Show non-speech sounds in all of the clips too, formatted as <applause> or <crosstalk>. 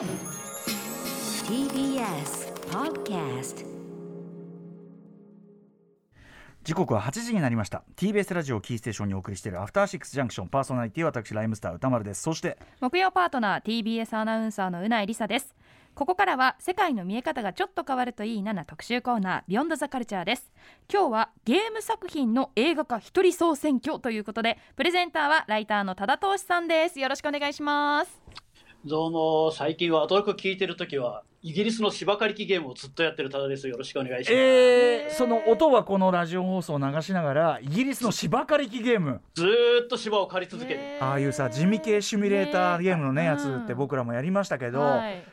TBS Podcast 時刻は8時になりました。TBS ラジオキーステーションにお送りしているアフターシックスジャンクション。パーソナリティは私ライムスター歌丸です。そして木曜パートナー TBS アナウンサーのうないりさです。ここからは世界の見え方がちょっと変わるといいなな特集コーナービヨンドザカルチャーです。今日はゲーム作品の映画化一人総選挙ということでプレゼンターはライターの多田投資さんです。よろしくお願いしますどうも、最近はアトロク聞いてるときは、イギリスの芝刈り機ゲームをずっとやってる多田です。よろしくお願いします。えー、その音はこのラジオ放送を流しながらイギリスの芝刈り機ゲームずーっと芝を刈り続ける。ああいうさ地味系シミュレーターゲームのねねやつって僕らもやりましたけど、はいで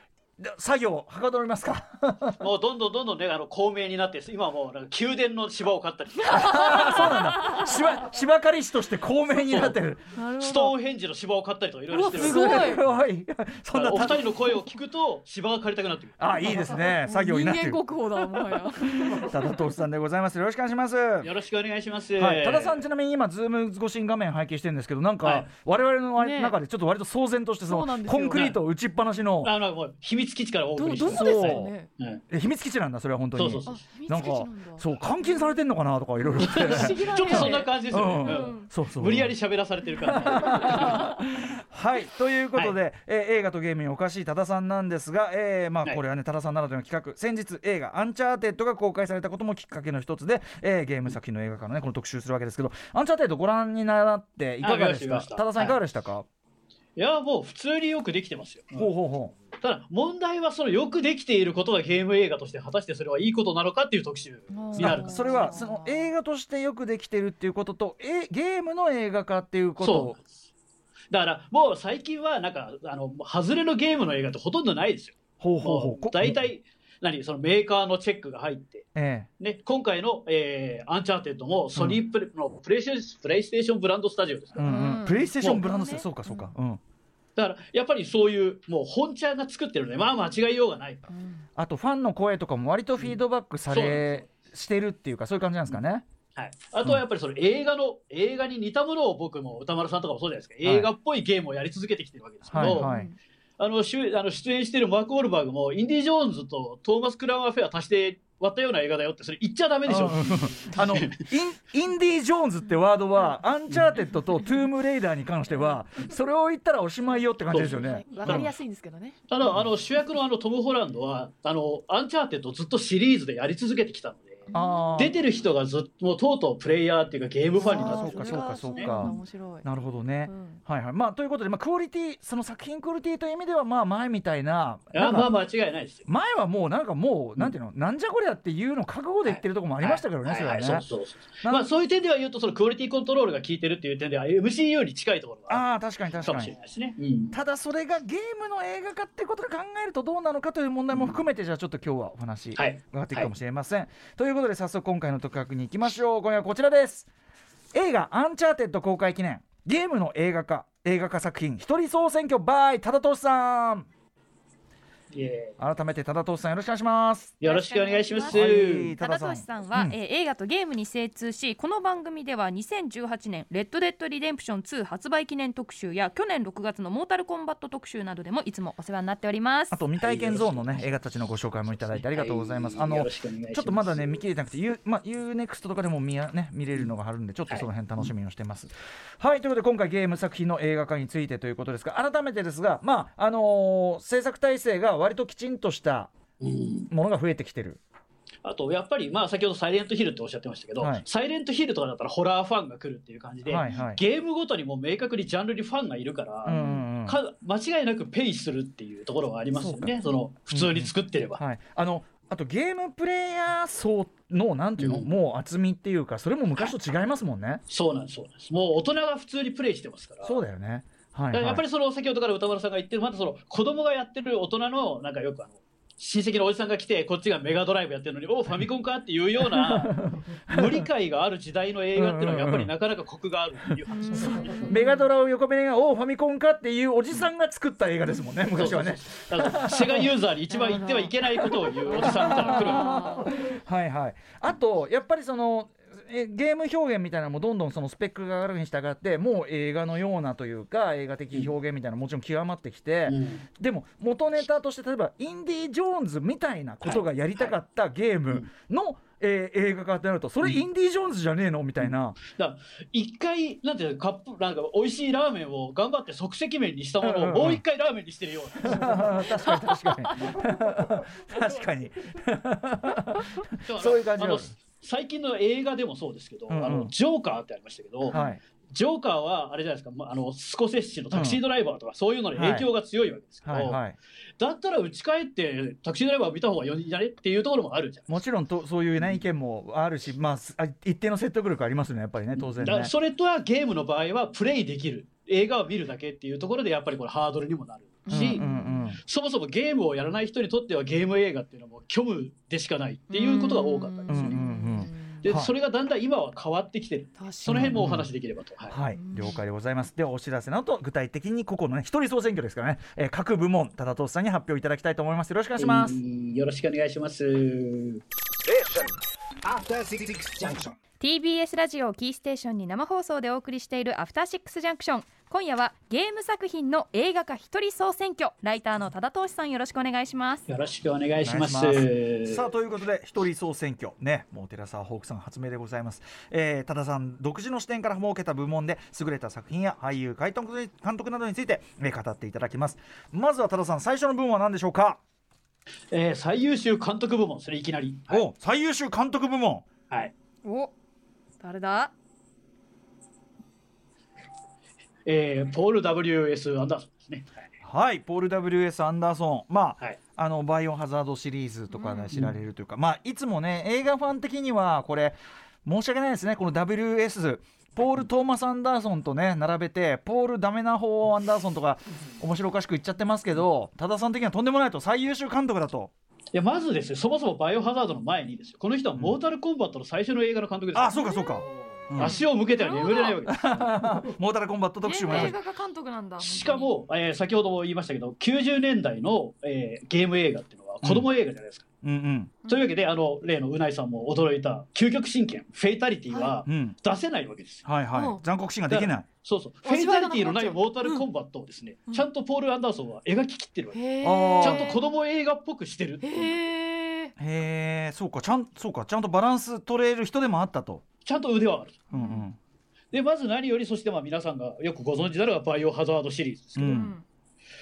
作業はかどりますか？<laughs> もうどんどんどんどんね、あの、高名になって、今はもうなんか宮殿の芝を刈ったり、あそうなんだ。芝芝刈り師として公明になってる。<laughs> なるほど。ストーンヘンジの芝を刈ったりとかいろいろしてる。すごい。ごい。そんなお二人の声を聞くと、芝が刈りたくなってくる。あいいですね。作業になってる。人間国宝だもはや。多田投資さんでございます。よろしくお願いします。よろしくお願いします。はい、多田さんちなみに今ズーム越しに画面拝見してるんですけどなんか、はい我々のね。中でちょっと割と騒然としてそのそうなんですよ。コンクリート打ちっぱなしの、あの、もう秘密基地からお送りしてます。どどこですよね？うんえ秘密基地なんだそれは本当に。そうそうそう。なんかそう監禁されてんのかなとかいろいろ言って。不思議だねちょっとそんな感じですよね。うん。うん。そうそう。無理やり喋らされてる感じ。<laughs> はいということで、えー映画とゲームにお詳しい多田さんなんですが、えーまあ、はい。これはね多田さんならではの企画。先日映画「アンチャーテッド」が公開されたこともきっかけの一つで、えーゲーム作品の映画化のねこの特集するわけですけど「アンチャーテッド」ご覧になっていかがでした？多田さんいかがでしたか、い。や、もう普通によくできてますよ。うんほうほうほうただ問題はそのよくできていることがゲーム映画として果たしてそれはいいことなのかっていう特集になるあそれはその映画としてよくできてるっていうこととえゲームの映画化っていうこと。だからもう最近はなんかあの外れのゲームの映画ってほとんどないですよ。ほうほうほもう大体何？そのメーカーのチェックが入って。えね、今回の、えーアンチャーテッドもソニープレ、のプレイステーションプレイステーションブランドスタジオですから、えうんうん。うん。プレイステーションブランドもう。そうかそうか。うんだからやっぱりそういうもう本社が作ってるのでまあ間違いようがない。あとファンの声とかも割とフィードバックされしてるっていうかそういう感じなんですかね？はい、あとはやっぱりその映画の、映画に似たものを僕も宇多丸さんとかもそうじゃないですか、映画っぽいゲームをやり続けてきてるわけですけど、はいはい。あの主あの出演しているマーク・ウォールバーグもインディ・ジョーンズとトーマス・クラウン・アフェア足して割ったような映画だよってそれ言っちゃダメでしょ。あの <laughs> インインディ・ジョーンズってワードはアンチャーテッドとトゥームレイダーに関してはそれを言ったらおしまいよって感じですよね。わかりやすいんですけどねただあの主役のあのトム・ホランドはあのアンチャーテッドずっとシリーズでやり続けてきたの出てる人がずっともうとうとうプレイヤーっていうかゲームファンになってる。そうかそうかそうか。面白いなるほどね、うん。はいはい。まあということで、まあ、クオリティその作品クオリティという意味ではまあ前みたいないなまあ間違いないですよ。前はもうなんかもうなんていうの、なんじゃこりゃっていうの覚悟で言ってるところもありましたけどね、それはね。いいそうそうそう。なまあそういう点では言うとそのクオリティコントロールが効いてるっていう点では MCU に近いところがあああ確かにるかもし確かにれないですね。うん。ただそれがゲームの映画化ってことで考えるとどうなのかという問題も含めてじゃあちょっと今日はお話はい。伺っていくかもしれません、ということで早速今回の特集に行きましょう。今夜はこちらです。映画「アンチャーテッド」公開記念。ゲームの映画化映画化作品一人総選挙 by 多田遠志さん。改めて多田遠志さんよろしくお願いします。よろしくお願いします。はい。多田遠志さんは、うん。えー映画とゲームに精通しこの番組では2018年「レッド・デッド・リデンプション2」発売記念特集や去年6月の「モータル・コンバット」特集などでもいつもお世話になっております。あと未体験ゾーンのね映画たちのご紹介もいただいてありがとうございます、あのよろしくお願いします。ちょっとまだね見切れてなくて、ユまあ、UNEXT とかでも見や、ね、見れるのがあるんで、ちょっとその辺楽しみにしてます。はい、ということで、今回、ゲーム作品の映画化についてということですが、改めてですが、まああのー制作体制が割ときちんとしたうん。ものが増えてきてる。あとやっぱりまあ先ほどサイレントヒルっておっしゃってましたけど、はい。サイレントヒルとかだったらホラーファンが来るっていう感じで、はいはい。ゲームごとにもう明確にジャンルにファンがいるから、うんうんうん。か間違いなくペイするっていうところがありますよね。その普通に作ってれば、はい、あのあとゲームプレイヤー層のなんていうの、うん。もう厚みっていうかそれも昔と違いますもんね。そうなんですそうなんです。もう大人が普通にプレイしてますから。そうだよね。はい、はい、やっぱりその先ほどから歌丸さんが言ってるまたその子供がやってる大人のなんかよくあの親戚のおじさんが来てこっちがメガドライブやってるのにおファミコンかっていうような <laughs> 無理解がある時代の映画っていうのはやっぱりなかなかコクがあるっていう話。メガドラを横目にがおうファミコンかっていうおじさんが作った映画ですもんね昔はね。だからセガユーザーに一番言ってはいけないことを言うおじさんみたいなのが来る <laughs> はいはい。あとやっぱりそのえゲーム表現みたいなのもどんどんそのスペックが上がるに従ってもう映画のようなというか映画的表現みたいなのもちろん極まってきて、うん。でも元ネタとして例えばインディ・ジョーンズみたいなことがやりたかったゲームの、えー映画化ってなるとそれインディ・ジョーンズじゃねえのみたいな、一回なんていうのカップなんか美味しいラーメンを頑張って即席麺にしたものうんうんうん。をもう一回ラーメンにしてるような。確かに確かに。確かに。<laughs> そういう感じあの最近の映画でもそうですけど、うんうん。あのジョーカーってありましたけど、はい。ジョーカーはあれじゃないですか、まあ、あのスコセッシのタクシードライバーとか、そういうのに影響が強いわけですけど、はい。はいだったら打ち返ってタクシードライバーを見た方がいいんじゃねっていうところもあるじゃもちろんとそういうね意見もあるし、まあ一定の説得力ありますねやっぱりね当然ね。それとはゲームの場合はプレイできる映画を見るだけっていうところでやっぱりこれハードルにもなるし、うんうんうん。そもそもゲームをやらない人にとってはゲーム映画っていうのはもう虚無でしかないっていうことが多かったんですよね。うんうんうんではいそれがだんだん今は変わってきてるその辺もお話しできればと。はいはい、了解でございます。ではお知らせの後具体的に個々のね一人総選挙ですからね、えー各部門多田投手さんに発表いただきたいと思います。よろしくお願いします。えーよろしくお願いします。After Six Junction. TBS ラジオをキーステーションに生放送でお送りしているアフターシックスジャンクション今夜はゲーム作品の映画化一人総選挙ライターの多田投資さんよろしくお願いします。よろしくお願いします。さあということで一人総選挙ねもう寺澤ホークさん発明でございます、えー、多田さん独自の視点から設けた部門で優れた作品や俳優監督監督などについて、えー語っていただきます。まずは多田さん最初の部門は何でしょうか、えー最優秀監督部門、それいきなり。はい。お最優秀監督部門。はい。お誰だ？えーポール W.S. アンダーソンですね。はい。はい。ポール W.S. アンダーソンまあ、はい。あのバイオハザードシリーズとかで知られるというか、まあいつもね映画ファン的にはこれ申し訳ないですね。この WS ポール・トーマス・アンダーソンとね並べてポール・ダメナホー・アンダーソンとか面白おかしく言っちゃってますけど多田さん的にはとんでもないと。最優秀監督だと。いやまずですね、そもそもバイオハザードの前にですよ、この人はモータルコンバットの最初の映画の監督です。あそうかそうか、うん足を向けては眠れないわけです。<laughs> モータルコンバット特集も映画化監督なんだ。しかも、えー先ほども言いましたけど、90年代の、えーゲーム映画っていうのは子供映画じゃないですか。たうん。というわけで、あの例のうないさんも驚いた。究極神剣、フェイタリティはうんうん。出せないわけですよ。はいはい、うん。残酷シーンができない。そうそう、フェイタリティのないモータルコンバットをですね、うん。ちゃんとポール・アンダーソンは描ききってるわけ。ちゃんと子供映画っぽくしてるっていうへえそうかちゃんそうかちゃんとバランス取れる人でもあったとちゃんと腕はある。うんうん。で、まず何より、そしてまあ皆さんがよくご存知なのがバイオハザードシリーズですけど、ううん。ん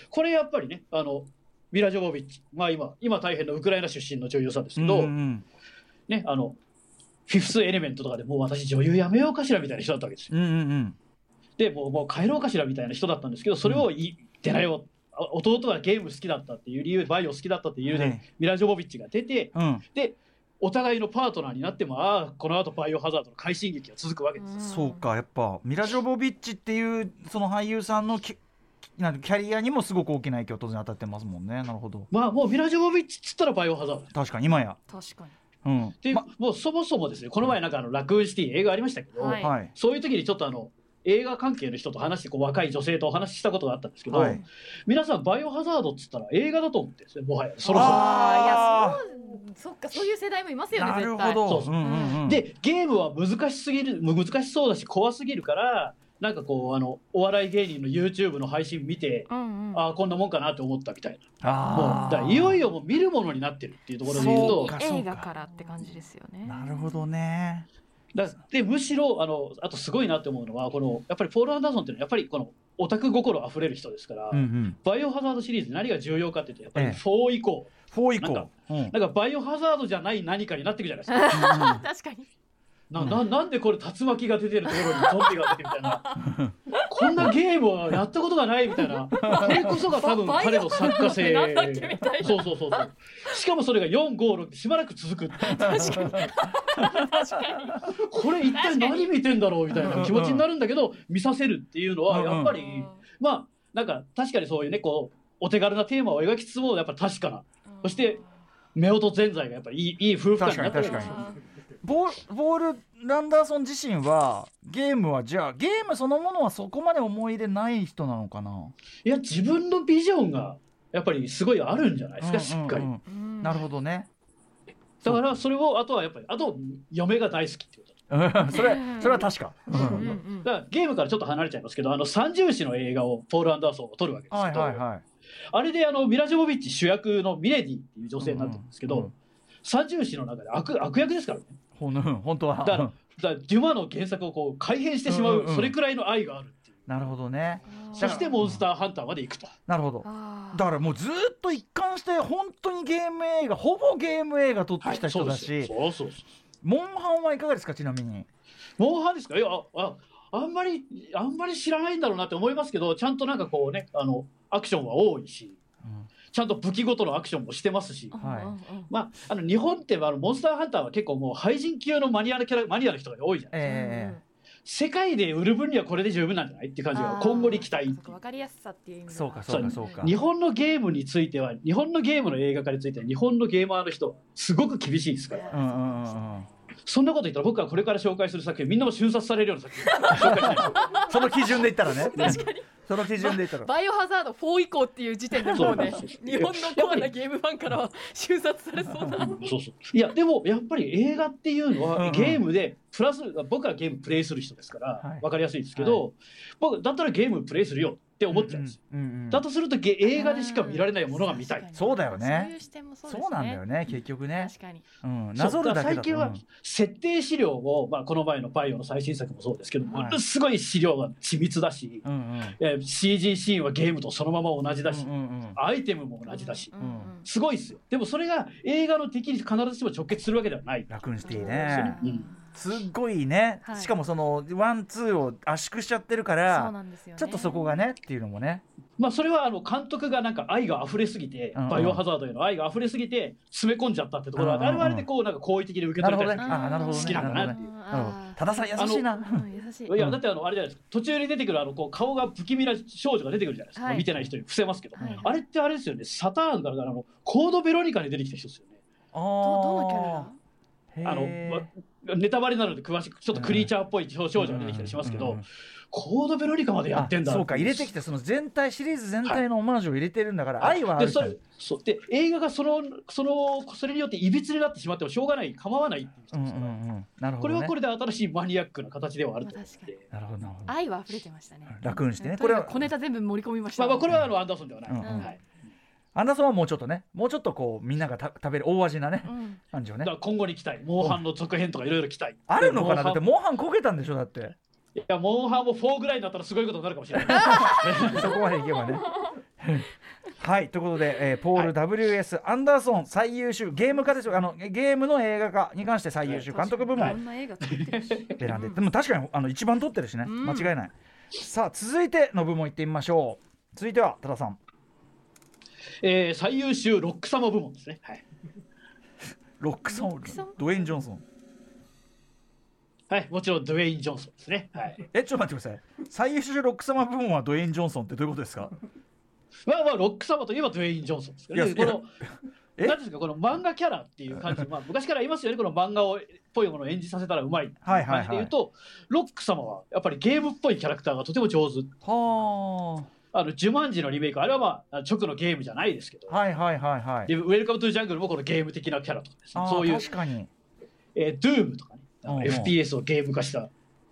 これやっぱりね、あの、ミラ・ジョボビッチ、まあ今、今大変なウクライナ出身の女優さんですけど、うんうんね、あの、フィフスエレメントとかでもう私女優やめようかしらみたいな人だったわけですよ。うんうんうん。で、もうもう帰ろうかしらみたいな人だったんですけど、それを言ってないよ。あ弟はゲーム好きだったっていう理由、バイオ好きだったっていう理由で、はいミラ・ジョボビッチが出て、うん。で、お互いのパートナーになっても、ああ、この後バイオハザードの快進撃が続くわけです。そうかやっぱミラ・ジョボビッチっていうその俳優さんのきなんキャリアにもすごく大きな影響当然当たってますもんね。なるほど。まあもうミラ・ジョボビッチっつったらバイオハザード。確かに今や。確かに。うん。で、まもうそもそもですね、この前なんかあのラクーンシティ映画ありましたけど、はい。はい。そういう時にちょっとあの映画関係の人と話してこう若い女性とお話ししたことがあったんですけど、はい。皆さんバイオハザードっつったら映画だと思ってるんですねもはや。そろそろ。あーいやそうそっかそういう世代もいますよね絶対そうそううんうんうん。でゲームは難しすぎる難しそうだし怖すぎるからなんかこうあのお笑い芸人の YouTube の配信見て、うんうん。ああこんなもんかなって思ったみたいな。もうだいよいよもう見るものになってるっていうところで言うそうとか。映画からって感じですよね。なるほどねだでむしろあのあとすごいなって思うのはこのやっぱりポール・アンダーソンっていうのはやっぱりこのオタク心あふれる人ですから、うんうん。バイオハザードシリーズで何が重要かっていうとやっぱりええ。4以降、4以降なんかうん。なんかバイオハザードじゃない何かになっていくじゃないですか。<laughs> 確かになななんでこれ竜巻が出てるところにゾンビが出てみたいな。<laughs> こんなゲームはやったことがないみたいな。これこそが多分バ彼の作家性。そうそうそうそう。しかもそれが456ってしばらく続く確かに。確かに。これ一体何見てんだろうみたいな気持ちになるんだけど見させるっていうのはやっぱりまあなんか確かにそういうねこうお手軽なテーマを描きつつもやっぱり確かな。そして夫婦ぜんざいがやっぱりいいいい夫婦間になってるわけですよ。確かボーボール・ランダーソン自身はゲームはじゃあゲームそのものはそこまで思い入れない人なのかな？いや自分のビジョンがやっぱりすごいあるんじゃない？ですか、しっかり。うんなるほどね。だからそれをあとはやっぱりあと嫁が大好きってこと。うん。それそれは確か、だからゲームからちょっと離れちゃいますけどあの三重視の映画をポール・アンダーソンが撮るわけですはいけど、はいはいあれであのミラ・ジョボビッチ主役のミレディっていう女性になってるんですけど、うんうん三重視の中で悪悪役ですからねほん本当は。だからだからデュマの原作をこう改変してしまう、うんうんうん。それくらいの愛があるっていう。なるほどね。そしてモンスターハンターまで行くと。なるほどだからもうずーっと一貫して本当にゲーム映画ほぼゲーム映画撮ってきた人だはいし、そうそうそうモンハンはいかがですか？ちなみに。モンハンですか？いやあああんまりあんまり知らないんだろうなって思いますけどちゃんとなんかこうねあのアクションは多いし。うんちゃんと武器ごとのアクションもしてますし、はい。まあ、あの日本ってあのモンスターハンターは結構もう廃人級のマニアのキャラマニアの人が多いじゃんええ世界で売る分にはこれで十分なんじゃないっていう感じが今後に期待っていう。わかりやすさっていう意味そうかそうかそうか。日本のゲームについては日本のゲームの映画化については日本のゲーマーの人はすごく厳しいですから。うんうんうんうんそんなこと言ったら僕はこれから紹介する作品みんなも瞬殺されるような作品。紹介しないその基準で言ったらね。確かに。その基準で言ったら。<laughs> バイオハザード4以降っていう時点でもうね <laughs> 日本のコアなゲームファンからは瞬殺されそうなそうそう。いやでもやっぱり映画っていうのうんうん。はゲームでプラス僕はゲームプレイする人ですからはい。分かりやすいですけど、僕だったらゲームプレイするよって思っちゃうんですよ、うんうんうんだとするとゲ映画でしか見られないものが見たい。そうだよね。そういう視点もそうですね。そうなんだよね結局ね。確かに。うんなぞるだけだと。最近はうん。設定資料を、まあ、この前のバイオの最新作もそうですけど、はい。ものすごい資料が緻密だし、うんうん。えー CG シーンはゲームとそのまま同じだし、うんうんうんアイテムも同じだし、うんうんすごいですよ。でもそれが映画の敵に必ずしも直結するわけではない。ラクーンシティうんねうんすっごいね、はい。しかもそのワンツーを圧縮しちゃってるからなんですよね。ちょっとそこがねっていうのもね。まあ、それはあの監督がなんか愛が溢れすぎて、うん。うんバイオハザードへの愛が溢れすぎて詰め込んじゃったってところは、うんうんうん。あれはあれでこうなんか好意的に受け取りたいですあなるほどね。好きなんだなっていう。多田さん優しいな。い。いやだってあのあれじゃないですか途中に出てくるあのこう顔が不気味な少女が出てくるじゃないですか、はい。見てない人に伏せますけど、はいあれってあれですよね。サターンからあのコードベロニカに出てきた人ですよね。あどどのキャララあの、まネタバレなので詳しくちょっとクリーチャーっぽい少女が出てきたりしますけど、うんうんコードベロニカまでやってんだあそうか入れてきてその全体シリーズ全体のオマージュを入れてるんだから、愛はあるじゃんでそれそうで映画がそのそのそれによっていびつになってしまってもしょうがない構わないっていう人うんうですから、んうん。なるほどね。これはこれで新しいマニアックな形ではあると思って、なるほどなるほど。愛は溢れてましたね。ラクーンしてね。これはく小ネタ全部盛り込みましたまあ、まあこれはあのアンダーソンではない、うんうん。はい、アンダーソンはもうちょっとねもうちょっとこうみんながた食べる大味なねうん。感じをね。今後に期待モンハンの続編とかいろいろ期待あるのかな？だってモンハンこけたんでしょだって。いやモンハンも4ぐらいになったらすごいことになるかもしれない。<laughs> そこまでいけばね。<laughs> はいということで、えーポール WS、アンダーソン最優秀ゲーム化ですよあのゲームの映画化に関して最優秀監督部門。こんな映画作ってるし選ん。で、でも確かにあの一番取ってるしね、うん。間違いない。さあ続いての部門いってみましょう。続いては多田さんえー最優秀ロック様部門ですね、はい。ロックソンロックソンドウェイン・ジョンソン。はい、もちろんドウェイン・ジョンソンですね、はい、えちょっと待ってください。最優秀ロック様部門はドウェイン・ジョンソンってどういうことですか？まあまあロック様といえばドウェイン・ジョンソンですけどね。このえ？なんですかこの漫画キャラっていう感じ、<laughs> まあ、昔からいますよね。この漫画をっぽいものを演じさせたらうまいっていうはいはいはい。感じで言うと、ロック様はやっぱりゲームっぽいキャラクターがとても上手。はあのジュマンジのリメイクあれはまあ直のゲームじゃないですけど、あはいはいはいはい。でウェルカム・トゥ・ジャングルもこのゲーム的なキャラとかですね。そういう、確かに。えー、ドゥームとかね FPS をゲーム化した。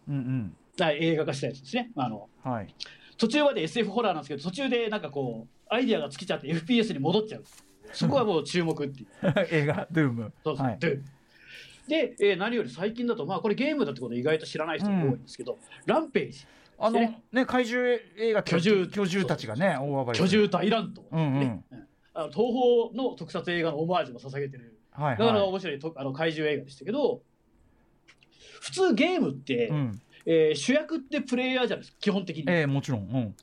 うんあ映画化したやつですね。あのうんはい。途中まで SF ホラーなんですけど途中でなんかこうアイディアが尽きちゃって FPS に戻っちゃう。そこはもう注目っていう。<laughs> 映画ドゥーム。そうそう、はい。ドゥーム。で、えー何より最近だとまあこれゲームだってこと意外と知らない人が多いんですけど、ランページあのねね怪獣映画巨獣。巨獣たちがね大暴れ巨獣大乱闘、うんうん。ねうんあの東宝の特撮映画のオマージュも捧げてる。はいなかなかはい面白いとあの怪獣映画でしたけど普通ゲームって、うん。えー主役ってプレイヤーじゃないですか基本的に、ええもちろん。うん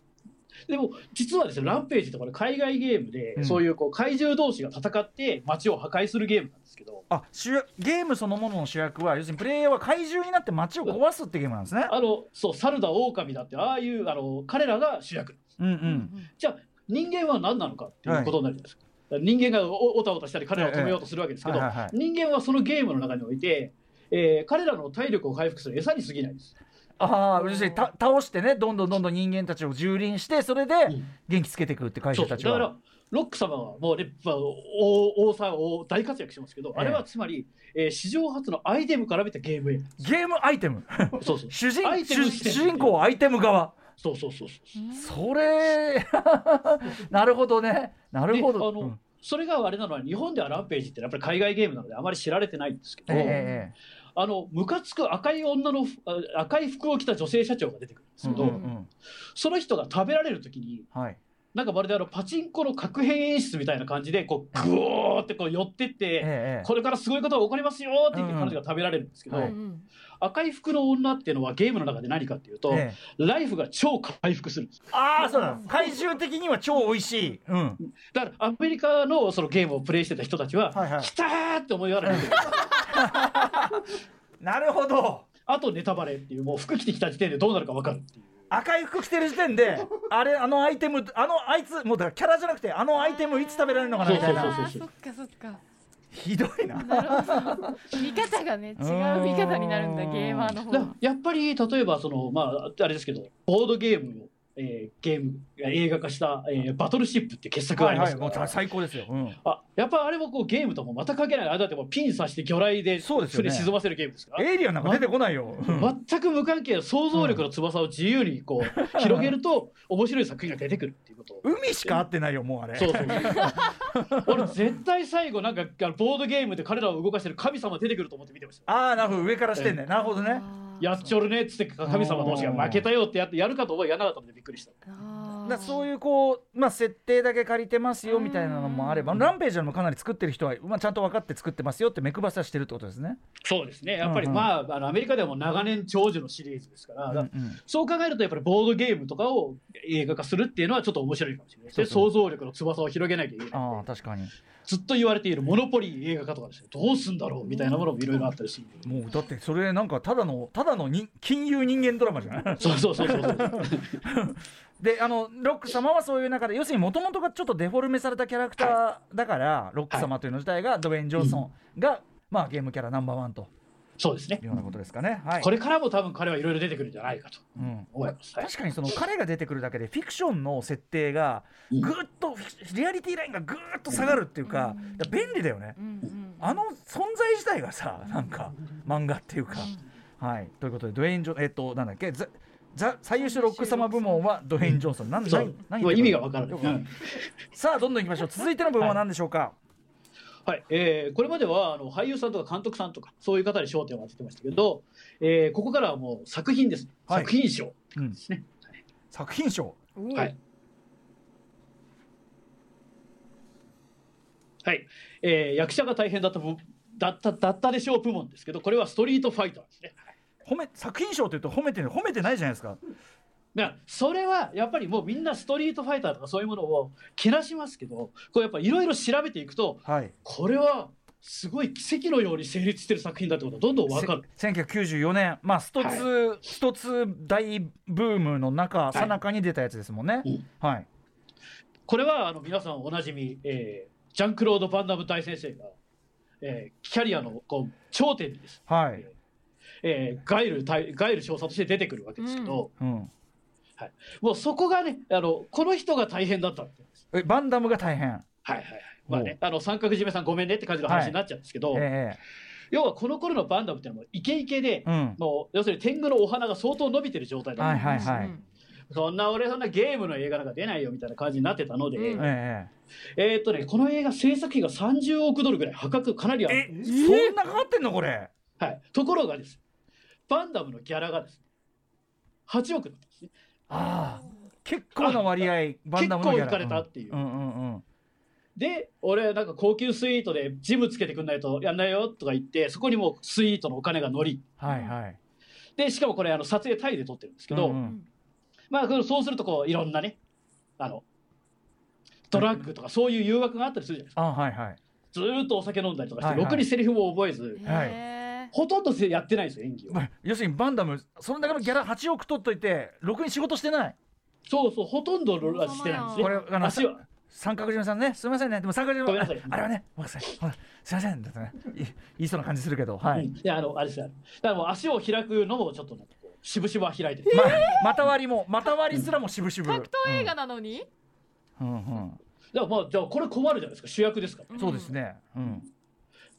でも実はですねランページとかの海外ゲームで、うん。そういうこう怪獣同士が戦って街を破壊するゲームなんですけど。あ主役ゲームそのものの主役は要するにプレイヤーは怪獣になって街を壊すってゲームなんですね。あのそう猿だ狼だってああいうあの彼らが主役。なんですうんううん。んじゃあ人間は何なのかっていうことになるじゃない。ですか。人間がおおたおたしたり彼らを止めようとするわけですけど、はいはいはい。人間はそのゲームの中において、えー彼らの体力を回復する餌に過ぎないです。ああ要するにた倒してねどんどんどんどん人間たちを蹂躙してそれでうん。元気つけていくって怪そう獣たちだからはロック様はもうね、まあ、大大さ大大活躍してますけど、ええ。あれはつまり、えー史上初のアイテムから見たゲーム映ゲームアイテム。画。そうそう。<laughs> 主人主人公はアイテム側。そうそうそうそう。それ <laughs> なるほどね。なるほど。であのうん。それがあれなのは日本ではランページってやっぱり海外ゲームなのであまり知られてないんですけど、えええあのムカつく赤い女のあ赤い服を着た女性社長が出てくるんですえけど、うんうんうん。その人が食べられる時にはい。なんかまるであのパチンコの確変演出みたいな感じでこうグオーってこう寄ってって、えええこれからすごいことが起こりますよって言って彼女が食べられるんですけど、はい。うん赤い服の女っていうのはゲームの中で何かっていうと、ええ。ライフが超回復するんです。ああそうだ怪獣的には超美味しい。うん。だからアメリカのそのゲームをプレイしてた人たちは、はいはい。来たーって思いながら見てる。<laughs> なるほど。あとネタバレっていうもう服着てきた時点でどうなるか分かるっていう。赤い服着てる時点であれあのアイテムあのあいつもうだからキャラじゃなくてあのアイテムいつ食べられるのかなみたいそうなそっかそっかひどいな。見方がね違う見方になるんだゲーマーの方やっぱり例えばそのまああれですけどボードゲームを、えーゲーム映画化した、えーバトルシップって傑作があはいりますから、はいもう最高ですよ、うん、あやっぱあれもこうゲームともまた関係ない。あれだってもうピン刺して魚雷でそうですよね。船沈ませるゲームですから。エイリアンなんか出てこないよ、うん。全く無関係な想像力の翼を自由にこう広げると面白い作品が出てくるっていうこと。を海しか合ってないよもうあれ。そうそう俺絶対最後なんかボードゲームで彼らを動かしてる神様出てくると思って見てました。ああなるほど。上からしてんねなるほどねやっちょるねっつって神様同士が負けたよってやってやるかと思いやらなかったのでびっくりした。だそういうこう、まあ、設定だけ借りてますよみたいなのもあればランページでもかなり作ってる人は、まあ、ちゃんと分かって作ってますよって目配せしてるってことですね。そうですね。やっぱりうんうんまああのアメリカではもう長年長寿のシリーズですから、うんうん。そう考えるとやっぱりボードゲームとかを映画化するっていうのはちょっと面白いかもしれないでそうそう。想像力の翼を広げなきゃいけない。ああ確かにずっと言われているモノポリー映画化とかですねどうすんだろうみたいなものもいろいろあったりしもうだってそれなんかただのただのに金融人間ドラマじゃない？<laughs> そうそうそうそうそう。であのロック様はそういう中で要するにもともとがちょっとデフォルメされたキャラクターだから、ロック様というの自体がドウェイン・ジョンソンが、まあ、ゲームキャラナンバーワンとそうですね。いうようなことですかね。はい。これからも多分彼はいろいろ出てくるんじゃないかとうん。思います、はい確かにその彼が出てくるだけでフィクションの設定がうん。ぐっとリアリティラインがぐーっと下がるっていうかうん。便利だよね。うんうんあの存在自体がさなんか漫画っていうか。はい。ということでドウェイン・ジョンえっとなんだっけ？ザザ最優秀ロック様部門はドウェイン・ジョンソン。なんそう。何何意味がわからない。さあどんどんいきましょう。続いての部門は何でしょうか？はいえーこれまではあの俳優さんとか監督さんとかそういう方に焦点を当ててましたけど、えーここからはもう作品です、はい。作品賞うんですね、作品賞。はい。はい。えー役者が大変だった部だっただったでしょう部門ですけどこれはストリートファイターですね。褒め作品賞というと褒めてる褒めてないじゃないですか。いやそれはやっぱりもうみんなストリートファイターとかそういうものをけなしますけどこうやっぱいろいろ調べていくとはい。これはすごい奇跡のように成立してる作品だってことがどんどん分かる。せ1994年まあ一つ、は一つ大ブームの中い。さなかに出たやつですもんね。うん。はい。これはあの皆さんおなじみ、えージャンクロード・バンダム大先生が、えーキャリアのこう頂点にです、はい、えーガイル大ガイル少佐として出てくるわけですけど、うん、もうそこがねあのこの人が大変だったっえバンダムが大変。はいはいはい。まあね、あの三角締めさんごめんねって感じの話になっちゃうんですけど、え要はこの頃のバンダムっていうのはイケイケで、えうん。もう要するに天狗のお花が相当伸びてる状態だったんです。はいはいはい。うんそんな俺そんなゲームの映画なんか出ないよみたいな感じになってたので、うん。ええーっとねこの映画制作費が30億ドルぐらい破格かなりあえる。えそんなかかってんのこれ。はい、ところがです。バンダムのギャラがですね8億だったああ結構な割合バンダムのギャラ結構いかれたっていう。うんうんうん。で俺なんか高級スイートでジムつけてくんないとやんないよとか言ってそこにもうスイートのお金が乗り。はいはい。でしかもこれあの撮影タイで撮ってるんですけど、うんうん。まあそうするとこういろんなねあのドラッグとかそういう誘惑があったりするじゃないですか。あはいはい。ずーっとお酒飲んだりとかして、はいはい。ろくにセリフも覚えずはいへほとんどやってないんですよ演技を。まあ要するにバンダムそのだけのギャラ8億取っといてろくに仕事してない。そうそうほとんどしてないんですねこれあの足は。三角島さんね。すみませんね。でも三角島さい。ああれはねごめんなさい。ほらすみません。だってねい言いそうな感じするけどはい、うん。いやあのあれですよ。だからもう足を開くのもちょっとなんかこう渋々は開いてる、ま股割りも股割りすらもしぶしぶ格闘映画なのに、うんうん。だからまあじゃあこれ困るじゃないですか。主役ですから。そうですね。うん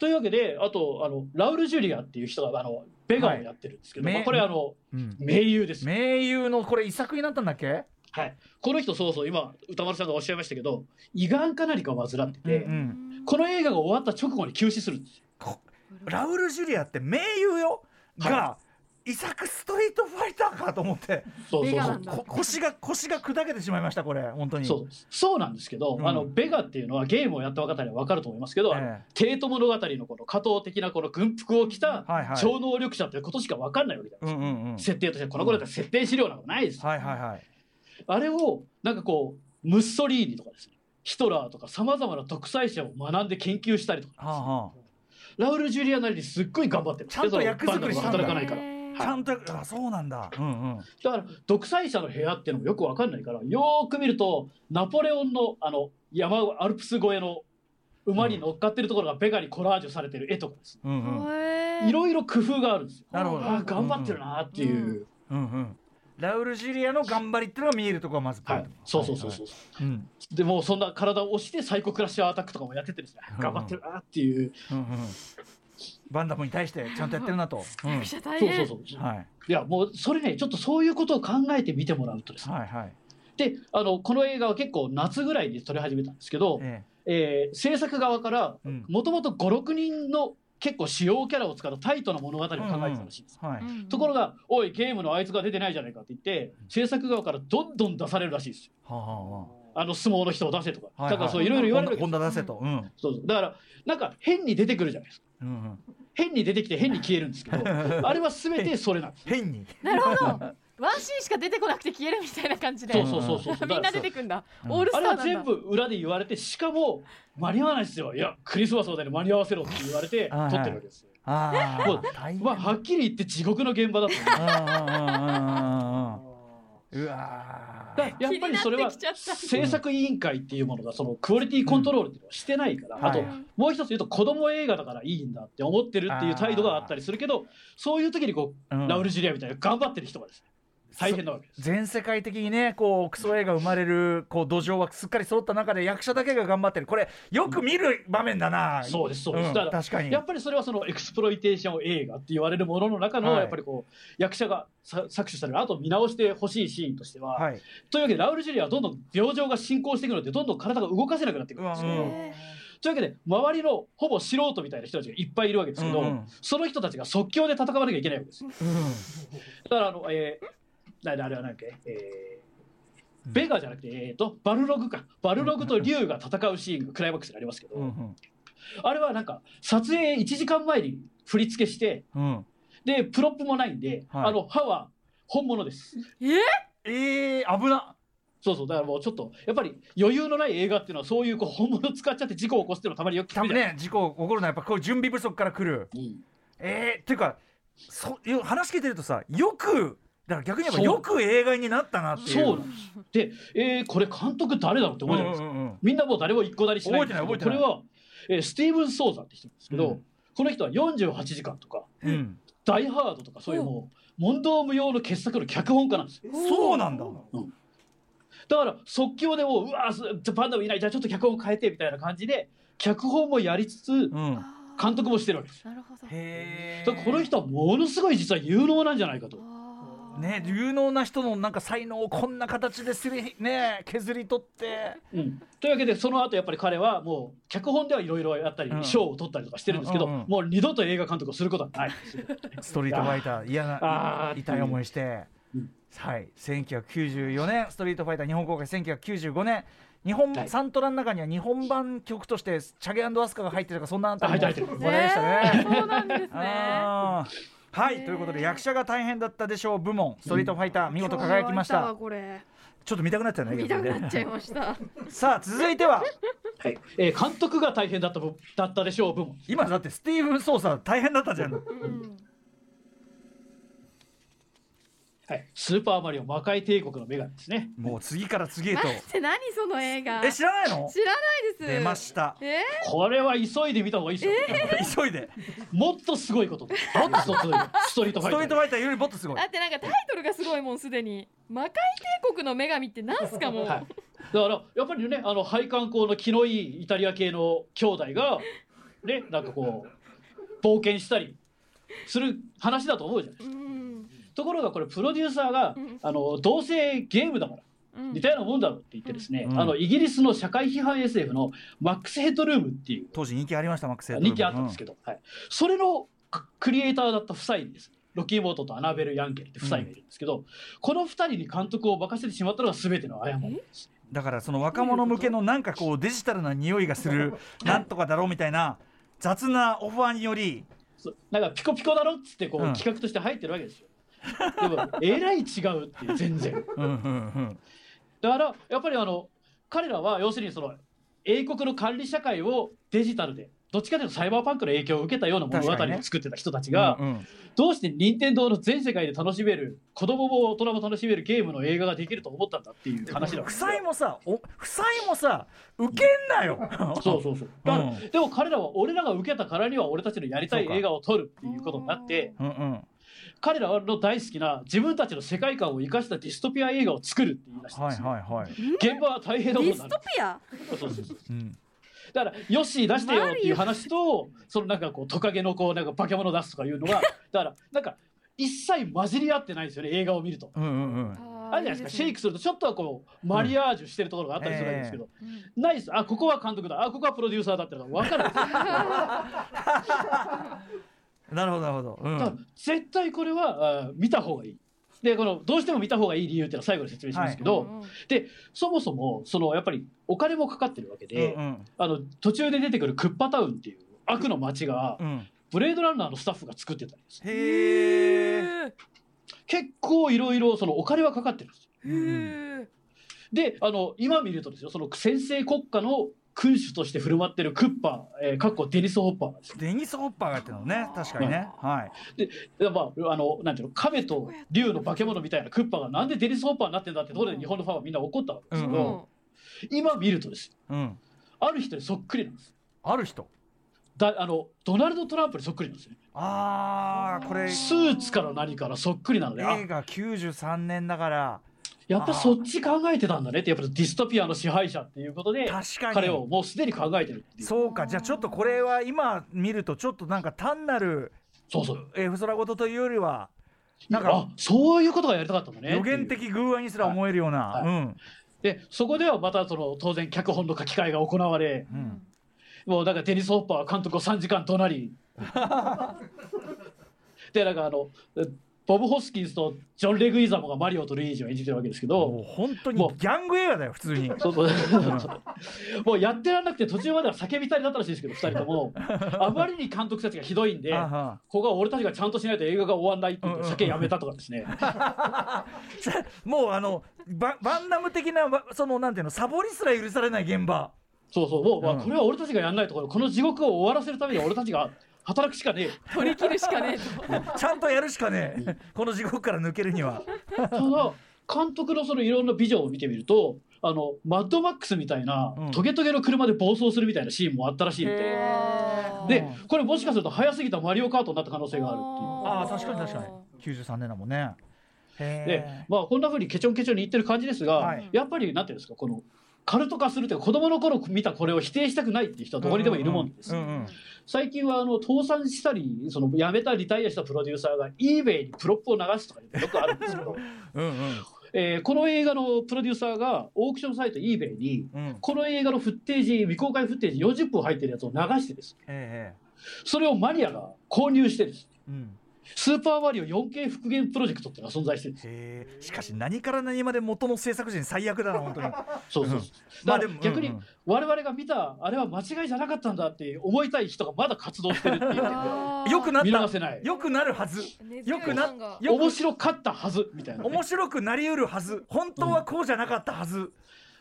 というわけであとあのラウル・ジュリアっていう人があのベガをやってるんですけど、はいまあ、これあのうん。名優です。名優のこれ遺作になったんだっけ？はい、この人そうそう今歌丸さんがおっしゃいましたけど胃がんか何かを患ってて、うんうん。この映画が終わった直後に急死するんですよ。ラウル・ジュリアって名優よ？が、は遺作ストリートファイターかと思って。そうそうそう。腰が腰が砕けてしまいましたこれ。本当に。そう。そうなんですけど、うん。あのベガっていうのはゲームをやった方には分かると思いますけど、えテート物語のこの加藤的なこの軍服を着た超能力者ってことしか分かんないわけじゃないうんですか、うんうん設定としてこの頃だって設定資料なんかないですよ、はいはいはい。あれをなんかこうムッソリーニとかですね。ヒトラーとかさまざまな独裁者を学んで研究したりとか、はあはラウル・ジュリアなりにすっごい頑張ってる。ちゃんと役作り働かないからちゃんとあそうなんだ。うんうん。だから独裁者の部屋っていうのもよくわかんないからよーく見るとナポレオンのあの山アルプス越えの馬に乗っかってるところがベガにコラージュされてる絵とかです。ねうんうん。へー。いろいろ工夫があるんですよ。なるほど。あー頑張ってるなっていう、うんうん。ラウル・ジュリアの頑張りっていうのが見えるところがまずポイント。はい、そうそうそうそう、はいうん。でもうそんな体を押してサイコクラッシャーアタックとかもやっててですね、うん頑張ってるなっていう。うんうんバンダムに対してちゃんとやってるなと、うんそう変。そうそう、はい。いやもうそれねちょっとそういうことを考えてみてもらうとですね、はいはい。であのこの映画は結構夏ぐらいに撮り始めたんですけど、ええ。ー制作側からえうん。もともと56人の結構主要キャラを使ったタイトな物語を考えてたらしいんです、はい。うんところが「おいゲームのあいつが出てないじゃないか」って言って制作側からどんどん出されるらしいですよ。はあはあの相撲の人を出せとか、あはあだからそういろいろ言われるわけですホンダ出せと。うん。そうそう。だからなんか変に出てくるじゃないですか。うん。うん変に出てきて変に消えるんですけど <laughs> あれは全てそれなんです変に。なるほど。ワンシーンしか出てこなくて消えるみたいな感じで。そうそうそうそうみんな出てくんだ。うん。オールスあれはターなんだ全部裏で言われてしかも間に合わないですよ。いやクリスマスまでに間に合わせろって言われてはいはい。撮ってるわけですよ。あもうまあはっきり言って地獄の現場だと思う。わやっぱりそれは制作委員会っていうものがそのクオリティコントロールっていうのをしてないから、あともう一つ言うと子供映画だからいいんだって思ってるっていう態度があったりするけどそういう時にこう、うん。ラウル・ジュリアみたいな頑張ってる人がですね大変なわけです。全世界的にねこうクソ映画生まれるこう土壌はすっかり揃った中で役者だけが頑張ってる。これよく見る場面だな、そうですそうです、んだから確かに。やっぱりそれはそのエクスプロイテーション映画って言われるものの中のはい。やっぱりこう役者がさ搾取されるあと見直してほしいシーンとしては、はい。というわけでラウル・ジュリアはどんどん病状が進行していくのでどんどん体が動かせなくなっていくんですよ。というわけで周りのほぼ素人みたいな人たちがいっぱいいるわけですけど、うんうん。その人たちが即興で戦わなきゃいけないわけですよ。うだからあの、えー、なあれは何だっけ、えー、ベガじゃなくて、えー、とバルログか。バルログと竜が戦うシーンがクライマックスにありますけど、んうん。あれはなんか撮影1時間前に振り付けしてうん。でプロップもないんで、はい。あの歯は本物です。ええー、危なそうそう。だからもうちょっとやっぱり余裕のない映画っていうのはそういうこう本物使っちゃって事故を起こすっていうのはたまによく聞くね事故起こるのはやっぱこう準備不足から来る。うん。えー、っていうかそよ話聞いてるとさよくだから逆に言えばよく映画になったなっていう。そう。なんです。で、えー、これ監督誰だろうって思うじゃないですか。うんうんうん。みんなもう誰も一個だりしないんですけど覚えてない覚えてない。これは、えースティーブン・ソーザって人なんですけど、うん。この人は48時間とかうん。ダイ・ハードとかそういうもう問答無用の傑作の脚本家なんですよ。そうなんだ。だから即興でもううわーすじゃあパンダもいない。じゃあちょっと脚本変えてみたいな感じで脚本もやりつつ監督もしてるわけですなるほど。へだからこの人はものすごい実は有能なんじゃないかとね有能な人のなんか才能をこんな形ですりね削り取って。うん、というわけでその後やっぱり彼はもう脚本ではいろいろやったりうん。賞を取ったりとかしてるんですけど、うんうん。うんもう二度と映画監督をすることはない。ストリートファイター嫌な痛い思いして。うん。はい。1994年ストリートファイター日本公開。1995年日本、はい。サントラの中には日本版曲としてチャゲアスカが入ってるとかそんなあたりもあ入ってる入って話題でしたそうなんですねはい、ということで役者が大変だったでしょう部門。ストリートファイター見事輝きました、ちょっと見たくなっちゃうね。見たくなっちゃいました。さあ続いては。<laughs> はい。えー監督が大変だった部だったでしょう部門。今だってスティーブン・ソーサー大変だったじゃん。うんはい、スーパーマリオ魔界帝国の女神ですね。もう次から次へと。待って何その映画？え知らないの？知らないです。出ました。え？これは急いで見た方がいいですよ。急いで。もっとすごいことです。<laughs> もっとすごいストリートファイターストリート。ファイターよりもっとすごい。だってなんかタイトルがすごいもんすでに。魔界帝国の女神ってなんすかもう、はい。だからやっぱりねあの配管工の気のいいイタリア系の兄弟がねなんかこう冒険したりする話だと思うじゃないうんところがこれプロデューサーがうん。あのどうせゲームだからうん。似たようなもんだろうって言ってですね、うん。あのイギリスの社会批判 SF のマックス・ヘッドルームっていう当時人気ありましたマックスヘッド人気あったんですけど、はい、それのククリエイターだった夫妻にです。ねロッキー・モートとアナベル・ヤンケルって夫妻がいるんですけど、この2人に監督を任せてしまったのが全ての誤りです。だからその若者向けのなんかこうデジタルな匂いがするなんとかだろうみたいな雑なオファーによりなんかピコピコだろっつってこう、うん。企画として入ってるわけですよ。でもえらい違うっていう全然。だからやっぱりあの彼らは要するにその英国の管理社会をデジタルでどっちかというとサイバーパンクの影響を受けたような物語を作ってた人たちが、うんうん。どうして任天堂の全世界で楽しめる子供も大人も楽しめるゲームの映画ができると思ったんだっていう話だ夫妻もさお夫妻もさ受けんなよ。そうそうそう。だからうん。でも彼らは俺らが受けたからには俺たちのやりたい映画を撮るっていうことになってうんうん彼らの大好きな自分たちの世界観を生かしたディストピア映画を作るって言い出したんはいですよ、はいはい現場は大変なことになるディストピア？そうそうそうう。ん。だからヨッシー出してよっていう話とそのなんかこうトカゲのこうなんか化け物出すとかいうのが <laughs> だからなんか一切混じり合ってないんですよね映画を見ると。うんうんうん。あるじゃないですかシェイクするとちょっとはこうマリアージュしてるところがあったりするわけですけど、うんないです。あここは監督だ。あここはプロデューサーだってのが分かるんですよなるほどなるほど。絶対これはあ見た方がいい。でこのどうしても見た方がいい理由っていうのは最後に説明しますけど、でそもそもそのやっぱりお金もかかってるわけで、うんうん。あの途中で出てくるクッパタウンっていう悪の街がうん。ブレードランナーのスタッフが作ってたりです。へえ結構いろいろそのお金はかかってるんですよ。であの今見るとですよその先制国家の君主として振る舞ってるクッパ、えー、かっこデニス・ホッパー。なんですよデニス・ホッパーがやってるのね。確かにね。はい。でまああのなんていうの亀と竜の化け物みたいなクッパがなんでデニス・ホッパーになってんだってところで日本のファンはみんな怒ったわけですけど、今見るとですよ。うん。ある人にそっくりなんです。ある人？だあのドナルド・トランプにそっくりなんですよね。あーこれ。スーツから何からそっくりなのであ映画93年だからやっぱそっち考えてたんだねってやっぱディストピアの支配者っていうことで彼をもうすでに考えてるっていう。そうか。じゃあちょっとこれは今見るとちょっとなんか単なるそうそう。えー、空事というよりはなんかあそういうことがやりたかったんだね予言的偶話にすら思えるような、はい。うん。でそこではまたその当然脚本の書き換えが行われうん。もうなんかデニス・ホッパーは監督を3時間怒鳴り。<laughs> でなんかあのボブ・ホスキンスとジョン・レグイザモがマリオとルイージを演じてるわけですけどもう本当にギャング映画だよ普通に。<laughs> そうそう。もうやってらんなくて途中までは叫びたりだったらしいですけど2人とも。<laughs> あまりに監督たちがひどいんで <laughs> ここは俺たちがちゃんとしないと映画が終わんないって言って酒やめたとかですね。もうあのババンダム的なわそのなんていうのサボりすら許されない現場。そうそう。もう、まあうん。これは俺たちがやんないところこの地獄を終わらせるためには俺たちが働くしかねえ。取り切るしかねえと。ちゃんとやるしかねえ。この地獄から抜けるには。ただ監督のそのいろんなビジョンを見てみるとあのマッドマックスみたいな、うん。トゲトゲの車で暴走するみたいなシーンもあったらしいんでへでこれもしかすると早すぎたマリオカートになった可能性があるっていう。ああ確かに確かに。93年だもんね。へでえまあこんなふうにケチョンケチョンに言ってる感じですが、はい。やっぱりなんていうんですかこのカルト化するというか子供の頃見たこれを否定したくないっていう人はどこにでもいるもんです、最近はあの倒産したりその辞めたリタイアしたプロデューサーが eBay にプロップを流すとかよくあるんですけど、うんうん。えーこの映画のプロデューサーがオークションサイト eBay にうんこの映画のフッテージ未公開フッテージ40分入ってるやつを流してですえそれをマニアが購入してですえうんスーパーマリオ 4K 復元プロジェクトっていうのが存在してるんです。しかし何から何まで元の制作陣最悪だな本当に。そうそうそう、うん。だから逆にうんうん。我々が見たあれは間違いじゃなかったんだって思いたい人がまだ活動してるっていう。<laughs> よくなっ見逃たせない。よくなるはず。よくなよく面白かったはずみたいなね、面白くなりうるはず。本当はこうじゃなかったはず、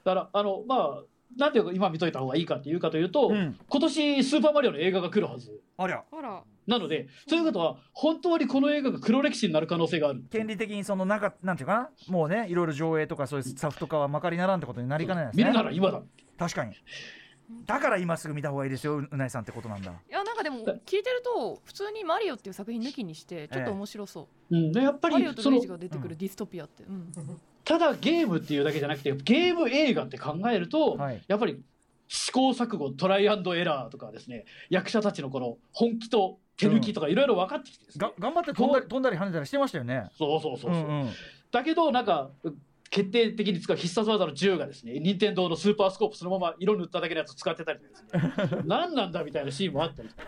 だからあのまあなんていうか今見といた方がいいかっていうかというと、うん。今年スーパーマリオの映画が来るはず。ありゃ。ほら。なのでということは本当にこの映画が黒歴史になる可能性がある。権利的にそのなんかなんていうかな？もうねいろいろ上映とかそういうソフト化はまかりならんってことになりかねないですね。見るなら今だ。確かに。だから今すぐ見た方がいいですよううないさんってことなんだ。いやなんかでも聞いてると普通にマリオっていう作品抜きにしてちょっと面白そう、うん、でやっぱマリオとりそのルイージが出てくるディストピアって、うん <laughs> ただゲームっていうだけじゃなくてゲーム映画って考えると、はい。やっぱり試行錯誤トライアンドエラーとかですね役者たちのこの本気と手抜きとかいろいろ分かってきてですね、が頑張って飛んだり飛んだり跳ねたりしてましたよね。そうそうそうそう、んうん。だけどなんか決定的に使う必殺技の銃がですね任天堂のスーパースコープそのまま色塗っただけのやつ使ってたりとかですね。<laughs> 何なんだみたいなシーンもあったりとか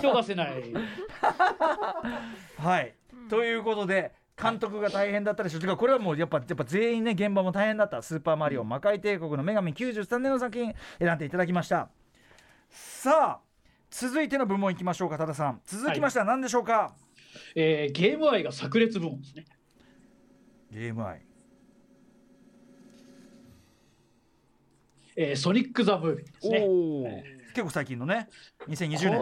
見逃せない。<laughs> はい、ということで監督が大変だったでしょうこれはもうやっぱやっぱ全員ね現場も大変だった「スーパーマリオ魔界帝国の女神93年」の作品選んでいただきました。さあ続いての部門いきましょうか多田さん。続きましては何でしょうか、えーゲーム愛が炸裂部門ですね。ゲーム愛。えーソニック・ザ・ムービーですね。おお、え結構最近のね。2020年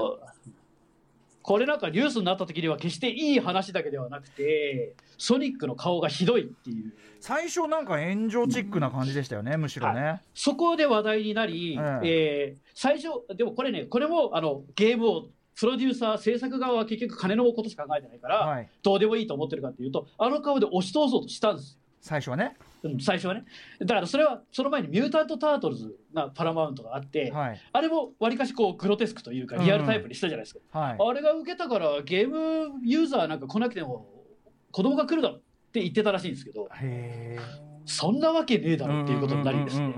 ここれなんかニュースになった時には決していい話だけではなくてソニックの顔がひどいっていう。最初なんか炎上チックな感じでしたよねむしろね、そこで話題になり、ええー最初でもこれねこれもあのゲームをプロデューサー制作側は結局金のことしか考えてないから、はい。どうでもいいと思ってるかっていうとあの顔で押し通そうとしたんですよ。最初はね。うん最初はね。だからそれはその前にミュータント・タートルズがパラマウントがあって、はい。あれもわりかしこうグロテスクというかリアルタイプにしたじゃないですか、はい。あれが受けたからゲームユーザーなんか来なくても子供が来るだろうって言ってたらしいんですけどそんなわけねえだろっていうことになりですね。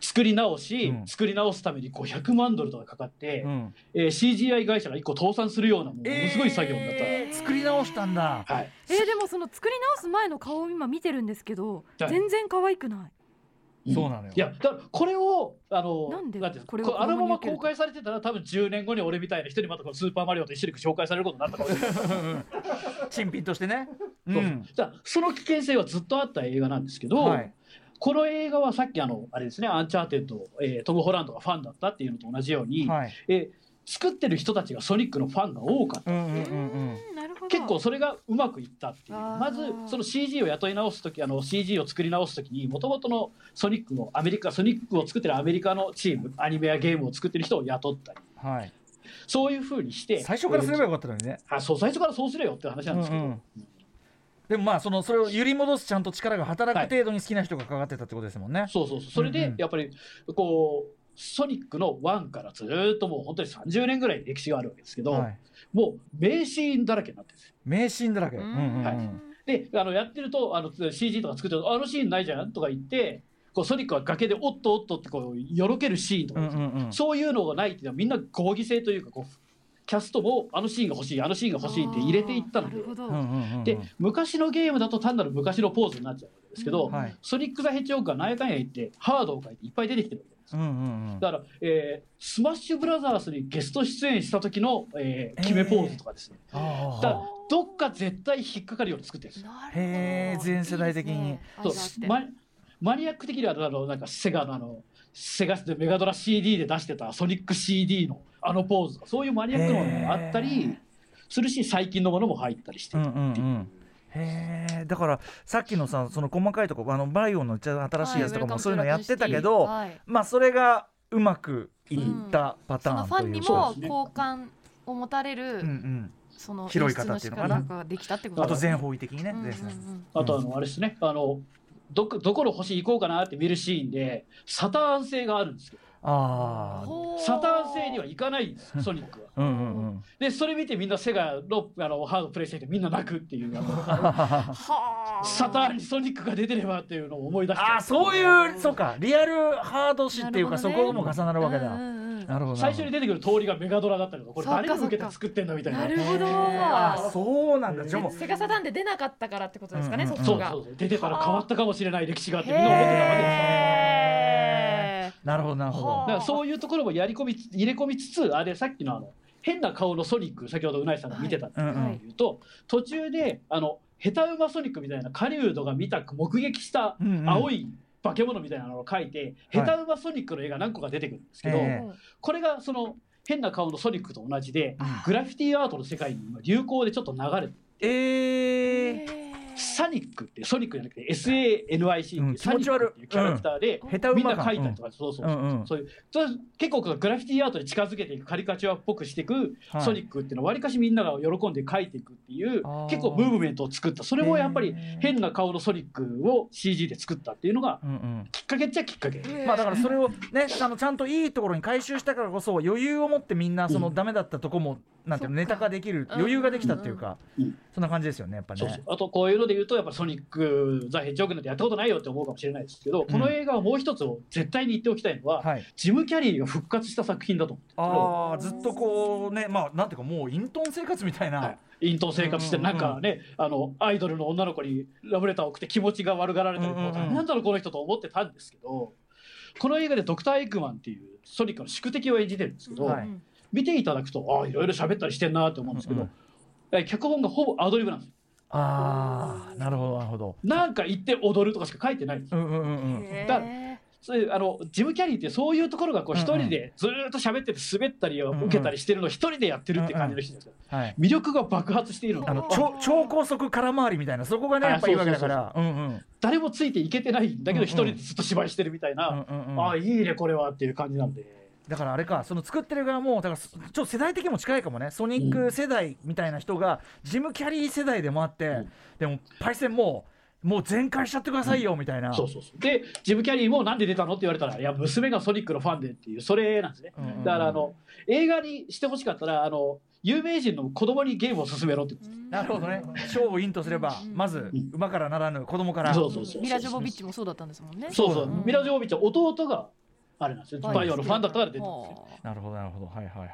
作り直し、うん。作り直すために500万ドルとかかかって、うん。うんえー CGI 会社が1個倒産するようなものすごい作業になった、えー作り直したんだ。はい、えーでもその作り直す前の顔を今見てるんですけどはい。全然可愛くないそうなのよ。いやだからこれをあのなんでていうんですかこれあのまま公開されてたら多分10年後に俺みたいな人にまたこのスーパーマリオと一緒に紹介されることになったかもしれない。<laughs> 新品としてね。うそう。ん。その危険性はずっとあった映画なんですけど、はい。この映画はさっきあのあれですねアンチャーテッド、えートム・ホランドがファンだったっていうのと同じように、はい。えー作ってる人たちがソニックのファンが多かった。うんうんうんうん。うんなるほど結構それがうまくいったっていう。まずその CG を雇い直す時あの CG を作り直す時にもともとのソニックのアメリカソニックを作ってるアメリカのチームアニメやゲームを作ってる人を雇ったり。はい。そういうふうにして。最初からすればよかったのにね。あそう最初からそうすれよって話なんですけど、うんう。んでもまあそのそれを揺り戻すちゃんと力が働く程度に好きな人がかかってたってことですもんね、そうそうそう。それでやっぱりこうソニックの1からずーっともう本当に30年ぐらい歴史があるわけですけど、はい、もう名シーンだらけになってるんですよ。名シーンだらけ、ううんんうんうん。はい。であのやってるとあの CG とか作ってるとあのシーンないじゃんとか言ってこうソニックは崖でおっとおっとってこうよろけるシーンとかうんうんうんそういうのがないっていうのはみんな合議制というかこうキャストもあのシーンが欲しいあのシーンが欲しいって入れていったので。で昔のゲームだと単なる昔のポーズになっちゃうわけですけど、はい。ソニック・ザ・ヘッジホッグが何やかんや言ってハードを書いていっぱい出てきてるわけです。うんうんうん。だから、えースマッシュブラザーズにゲスト出演した時の、えー決めポーズとかですね、あだからどっか絶対引っかかるように作ってるんですよ。なるほど。へー全世代的に。いいね。ママニアック的にはあのなんかセガのあのセガでメガドラ CD で出してたソニック CD のあのポーズとかそういうマニアックなものがあったへりするし最近のものも入ったりしてうんるっていう。うんうんへえだからさっきのさその細かいとこあのバイオの一番新しいやつとかもそういうのやってたけど、はい。まあそれがうまくいったパターそのファンにンという。か、そうですねも好感を持たれる、うんうん、その広い方っていうのかな。できたってこと。あとですね全方位的にね、うんうんうん。ですね。あとあのあれですね。あのどこどこの星行こうかなって見るシーンでサターン星があるんですけどあサターン星には行かないんですよソニックは。うんうんうん。でそれ見てみんなセガのあのハードプレイしててみんな泣くっていう。<laughs> サターンにソニックが出てればっていうのを思い出して。ああそういうそうか。リアルハード誌っていうか、ね。こも重なるわけだ、うんうんうん。なるほど最初に出てくる通りがメガドラだったりとかこれ誰に向けて作ってんだみたいな。なるほど。あーそうなんだ。じゃあもうセガサターンで出なかったからってことですかね、うんうんそっちが。そうそうそう。出てたら変わったかもしれない歴史があってみんな思ってたわけですなるほどなるほはどだからそういうところもやり込みつ入れ込みつつあれさっきのあの変な顔のソニック先ほどうないさんが見てたっていううんうん。はいいうと途中であのヘタウマソニックみたいな狩人が見た目撃したうんうん。青い化け物みたいなのを描いて、ヘタウマソニックの絵が何個か出てくるんですけど、えーこれがその変な顔のソニックと同じでうんグラフィティアートの世界に今流行でちょっと流れてえー、サニックってソニックじゃなくて SANIC ってサニックっていうキャラクターで、みん。な描いたりとか、そうそうそう、いう結構グラフィティアートに近づけていくカリカチュアっぽくしていくはい。ソニックっていうのはわりかしみんなが喜んで描いていくっていう結構ムーブメントを作った。それもやっぱり変な顔のソニックを CG で作ったっていうのがきっかけっちゃきっかけ。まあだからそれをねあのちゃんといいところに回収したからこそ余裕を持ってみんなそのうんダメだったとこもなんていうのネタ化できる余裕ができたっていうかうん。そんな感じですよねやっぱね。あとこういうので言うとやっぱソニック・ザ・ヘッジホッグなんてやったことないよって思うかもしれないですけど、この映画はもう一つを絶対に言っておきたいのは、はい。ジム・キャリーが復活した作品だと思ってああずっとこうねまあなんていうかもう隠遁生活みたいな。はい。隠遁生活してうんうんうなんんかね、あのアイドルの女の子にラブレターを送って気持ちが悪がられたりとか、うんうんうん。なんだろうこの人と思ってたんですけどこの映画でドクター・エッグマンっていうソニックの宿敵を演じてるんですけど、はい。見ていただくとああいろいろ喋ったりしてんなと思うんですけど、うんえ脚本がほぼアドリブなんですよああなるほどなるほど。なんか言って踊るとかしか書いてないんですよ。うんうんうんだー。そういうあのジム・キャリーってそういうところがこう一人でずーっと喋ってて滑ったりを受けたりしてるのを一人でやってるって感じの人ですよはい。魅力が爆発しているのあのあ超超高速空回りみたいなそこがねあやっぱいいわけだから。うんうん。誰もついていけてないんだけど一人でずっと芝居してるみたいな、うんうんうん。ああいいねこれはっていう感じなんでだからあれかその作ってる側もだからちょっと世代的にも近いかもね。ソニック世代みたいな人がジム・キャリー世代でもあって、うん。でもパイセンもうもう全開しちゃってくださいよみたいな、そうそうそう。でジム・キャリーもなんで出たのって言われたらいや娘がソニックのファンでっていうそれなんですね。うんうんうん。だからあの映画にしてほしかったらあの有名人の子供にゲームを勧めろってなるほどね。賞をインとすればうん。まずうん。馬からならぬ子供から。そうそうそうミラ・ジョボビッチもそうだったんですもんね。そうそう、うん。ミラ・ジョービッチは弟があれなんですよ。バイオのファンだったから出てるんですよ。はなるほどなるほど。はいはいはい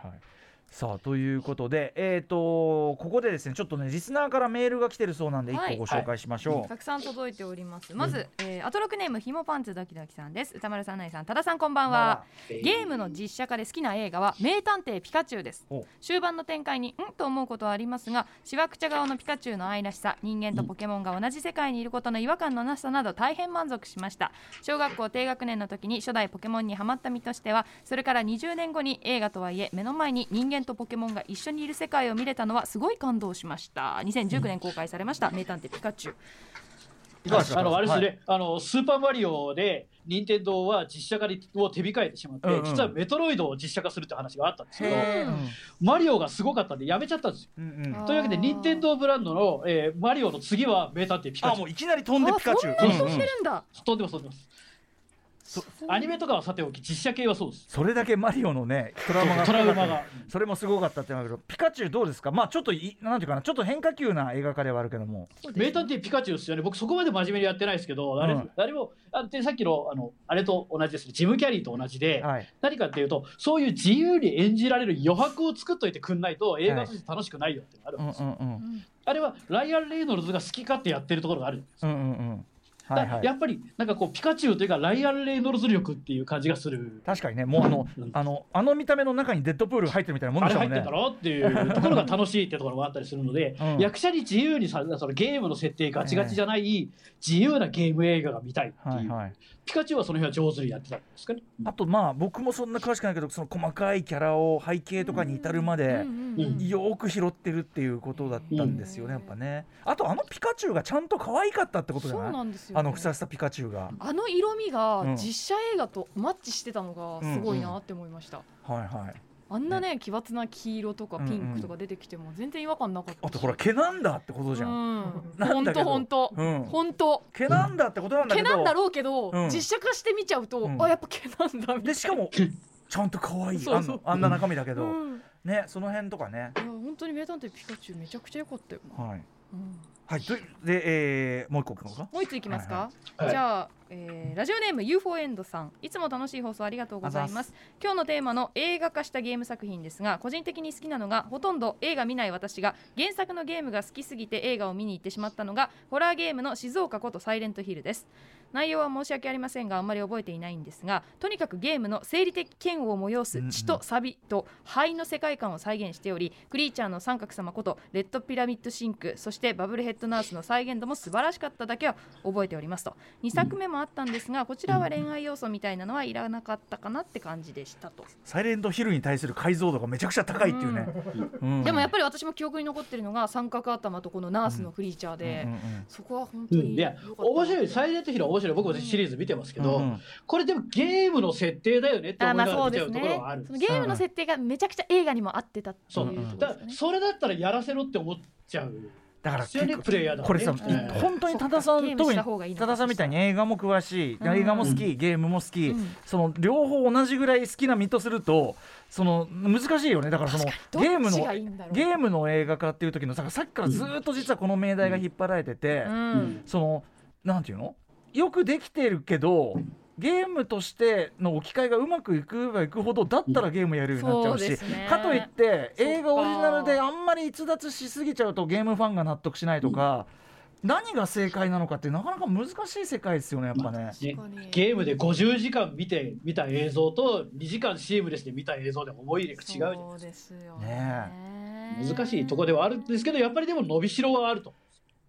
さあということでえっ、とここでですねちょっとねリスナーからメールが来てるそうなんで一はい。個ご紹介しましょう、あたくさん届いております。まず、えーアトロクネームひもパンツドキドキさんです。歌丸さん、ないさん、多田さん、こんばんは。ゲームの実写化で好きな映画は名探偵ピカチュウです。お。終盤の展開にん？と思うことはありますがしわくちゃ顔のピカチュウの愛らしさ人間とポケモンが同じ世界にいることの違和感のなさなど大変満足しました。小学校低学年の時に初代ポケモンにハマった身としてはそれから20年後に映画とはいえ目の前に人間とポケモンが一緒にいる世界を見れたのはすごい感動しました。2019年公開されました。名探偵ピカチュウ。あのあれですね、はい。あのスーパーマリオで任天堂は実写化を手控えてしまって、うんうん。実はメトロイドを実写化するって話があったんですけどマリオがすごかったんでやめちゃったんですよ。うんうん。というわけで任天堂ブランドの、えーマリオの次は名探偵ピカチュウ。あもういきなり飛んでピカチュウ。飛んでます飛んでますアニメとかはさておき実写系はそうです。それだけマリオのねトラウマが。トラウマが。それもすごかったって言うんだけどピカチュウどうですか？まあちょっといなんていうかなちょっと変化球な映画化ではあるけども。名探偵ピカチュウですよね。僕そこまで真面目にやってないですけど、あれうん。誰もあでさっきのあのあれと同じですね。ジム・キャリーと同じで、はい。何かっていうとそういう自由に演じられる余白を作っといてくんないと映画として楽しくないよっていうのがあるんですあれはライアン・レイノルズが好き勝手やってるところがあるんですうんうんうん。だはいはい。やっぱりなんかこうピカチュウというかライアン・レイノルズ力っていう感じがする。確かにねもうあのうん。あのあの見た目の中にデッドプール入ってるみたいなもんあでしょうね。れ入ってんだろっていうところが楽しいってところがあったりするので、うん。役者に自由にさそのゲームの設定ガチガチじゃない自由なゲーム映画が見たいっていう、ピカチュウはその辺は上手にやってたんですかね。あとまあ僕もそんな詳しくないけどその細かいキャラを背景とかに至るまでうん。うん。うんよーく拾ってるっていうことだったんですよねやっぱね。あとあのピカチュウがちゃんと可愛かったってことじゃそうないなんですよ、ね、あのふさふさピカチュウが。あの色味がうん。実写映画とマッチしてたのがすごいなって思いました、はいはいあんなね奇抜な黄色とかピンクとか出てきても全然違和感なかったあとほら毛なんだってことじゃん。本当本当うん。本当毛なんだってことなんだけど。毛なんだろうけど、うん。実写化して見ちゃうと、うん。あやっぱ毛なんだみたいな。でしかもちゃんと可愛い。そうそう。あんのあんな中身だけど、うん。ねその辺とかね。いや本当に名探偵ピカチュウめちゃくちゃ良かったよ。な、はい。うんはい。で、えー、もう一個いくのか？もう一ついきますか、はいじゃあ、えーラジオネーム UFO エンドさん。いつも楽しい放送ありがとうございます。今日のテーマの映画化したゲーム作品ですが個人的に好きなのがほとんど映画見ない私が原作のゲームが好きすぎて映画を見に行ってしまったのがホラーゲームの静岡ことサイレントヒルです。内容は申し訳ありませんがあんまり覚えていないんですがとにかくゲームの生理的嫌悪を催す血とサビと灰の世界観を再現しておりクリーチャーの三角様ことレッドピラミッドシンクそしてバブルヘッッドナースの再現度も素晴らしかっただけは覚えておりますと。2作目もあったんですがこちらは恋愛要素みたいなのはいらなかったかなって感じでしたと、サイレントヒルに対する解像度がめちゃくちゃ高いっていうね、うん。でもやっぱり私も記憶に残ってるのが三角頭とこのナースのクリーチャーで、うんうんうんそこは本当にうん。いや面白い。サイレントヒルは面白い。僕もシリーズ見てますけど、うんうん。これでもゲームの設定だよねって思あまあいながら見ちゃそうですね。うところはあるそのゲームの設定がめちゃくちゃ映画にも合ってたっていうそうだそれだったらやらせろって思っちゃうだからプレイヤーだこれさ、本当に多田さん特に多田さんみたいに映画も詳しい、うん。映画も好き、ゲームも好き、うん。その両方同じぐらい好きな身とするとその難しいよね。だからそのゲームのゲームの映画化っていう時のささっきからずっと実はこの命題が引っ張られてて、うん。そのなんていうの？よくできてるけどゲームとしての置き換えがうまくいくばいくほどだったらゲームやるようになっちゃうし、そうね。かといって映画オリジナルであんまり逸脱しすぎちゃうとゲームファンが納得しないとか、何が正解なのかってなかなか難しい世界ですよねやっぱね。ゲームで50時間見て見た映像と2時間シームレスで見た映像で思い入れが違うじゃないそうですよね。ね難しいところではあるんですけどやっぱりでも伸びしろはあると。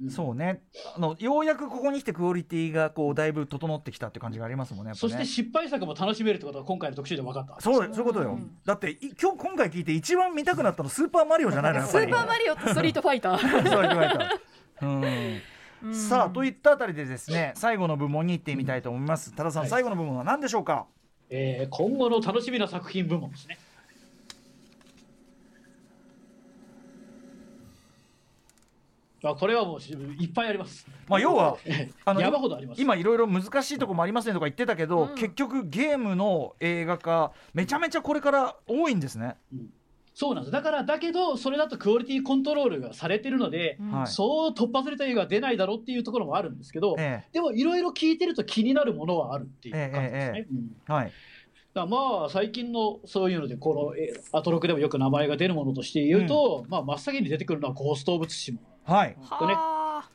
うん。そうね。あのようやくここに来てクオリティがこうだいぶ整ってきたって感じがありますもんねね。そして失敗作も楽しめるってことが今回の特集で分かった。そうそういうことよ、うんだってい今日今回聞いて一番見たくなったのスーパーマリオじゃないのやっぱり。スーパーマリオとストリートファイターそう言われたうん。うん。さあといったあたりでですね最後の部門に行ってみたいと思います。多田さん、はい。最後の部門は何でしょうか？えー今後の楽しみな作品部門ですね。あこれはもういっぱいあります。まあ要は <laughs> あの山ほどあります。今いろいろ難しいところもありますねとか言ってたけど、うん。結局ゲームの映画化めちゃめちゃこれから多いんですね、そうなんです。だからだけどそれだとクオリティコントロールがされてるので、うん。はい。そう突破された映画は出ないだろうっていうところもあるんですけど、えでもいろいろ聞いてると気になるものはあるっていう感じですね。まあ最近のそういうのでこのえアトロクでもよく名前が出るものとして言うと、まあ真っ先に出てくるのはゴースト・オブ・ツシマはい。これはあ。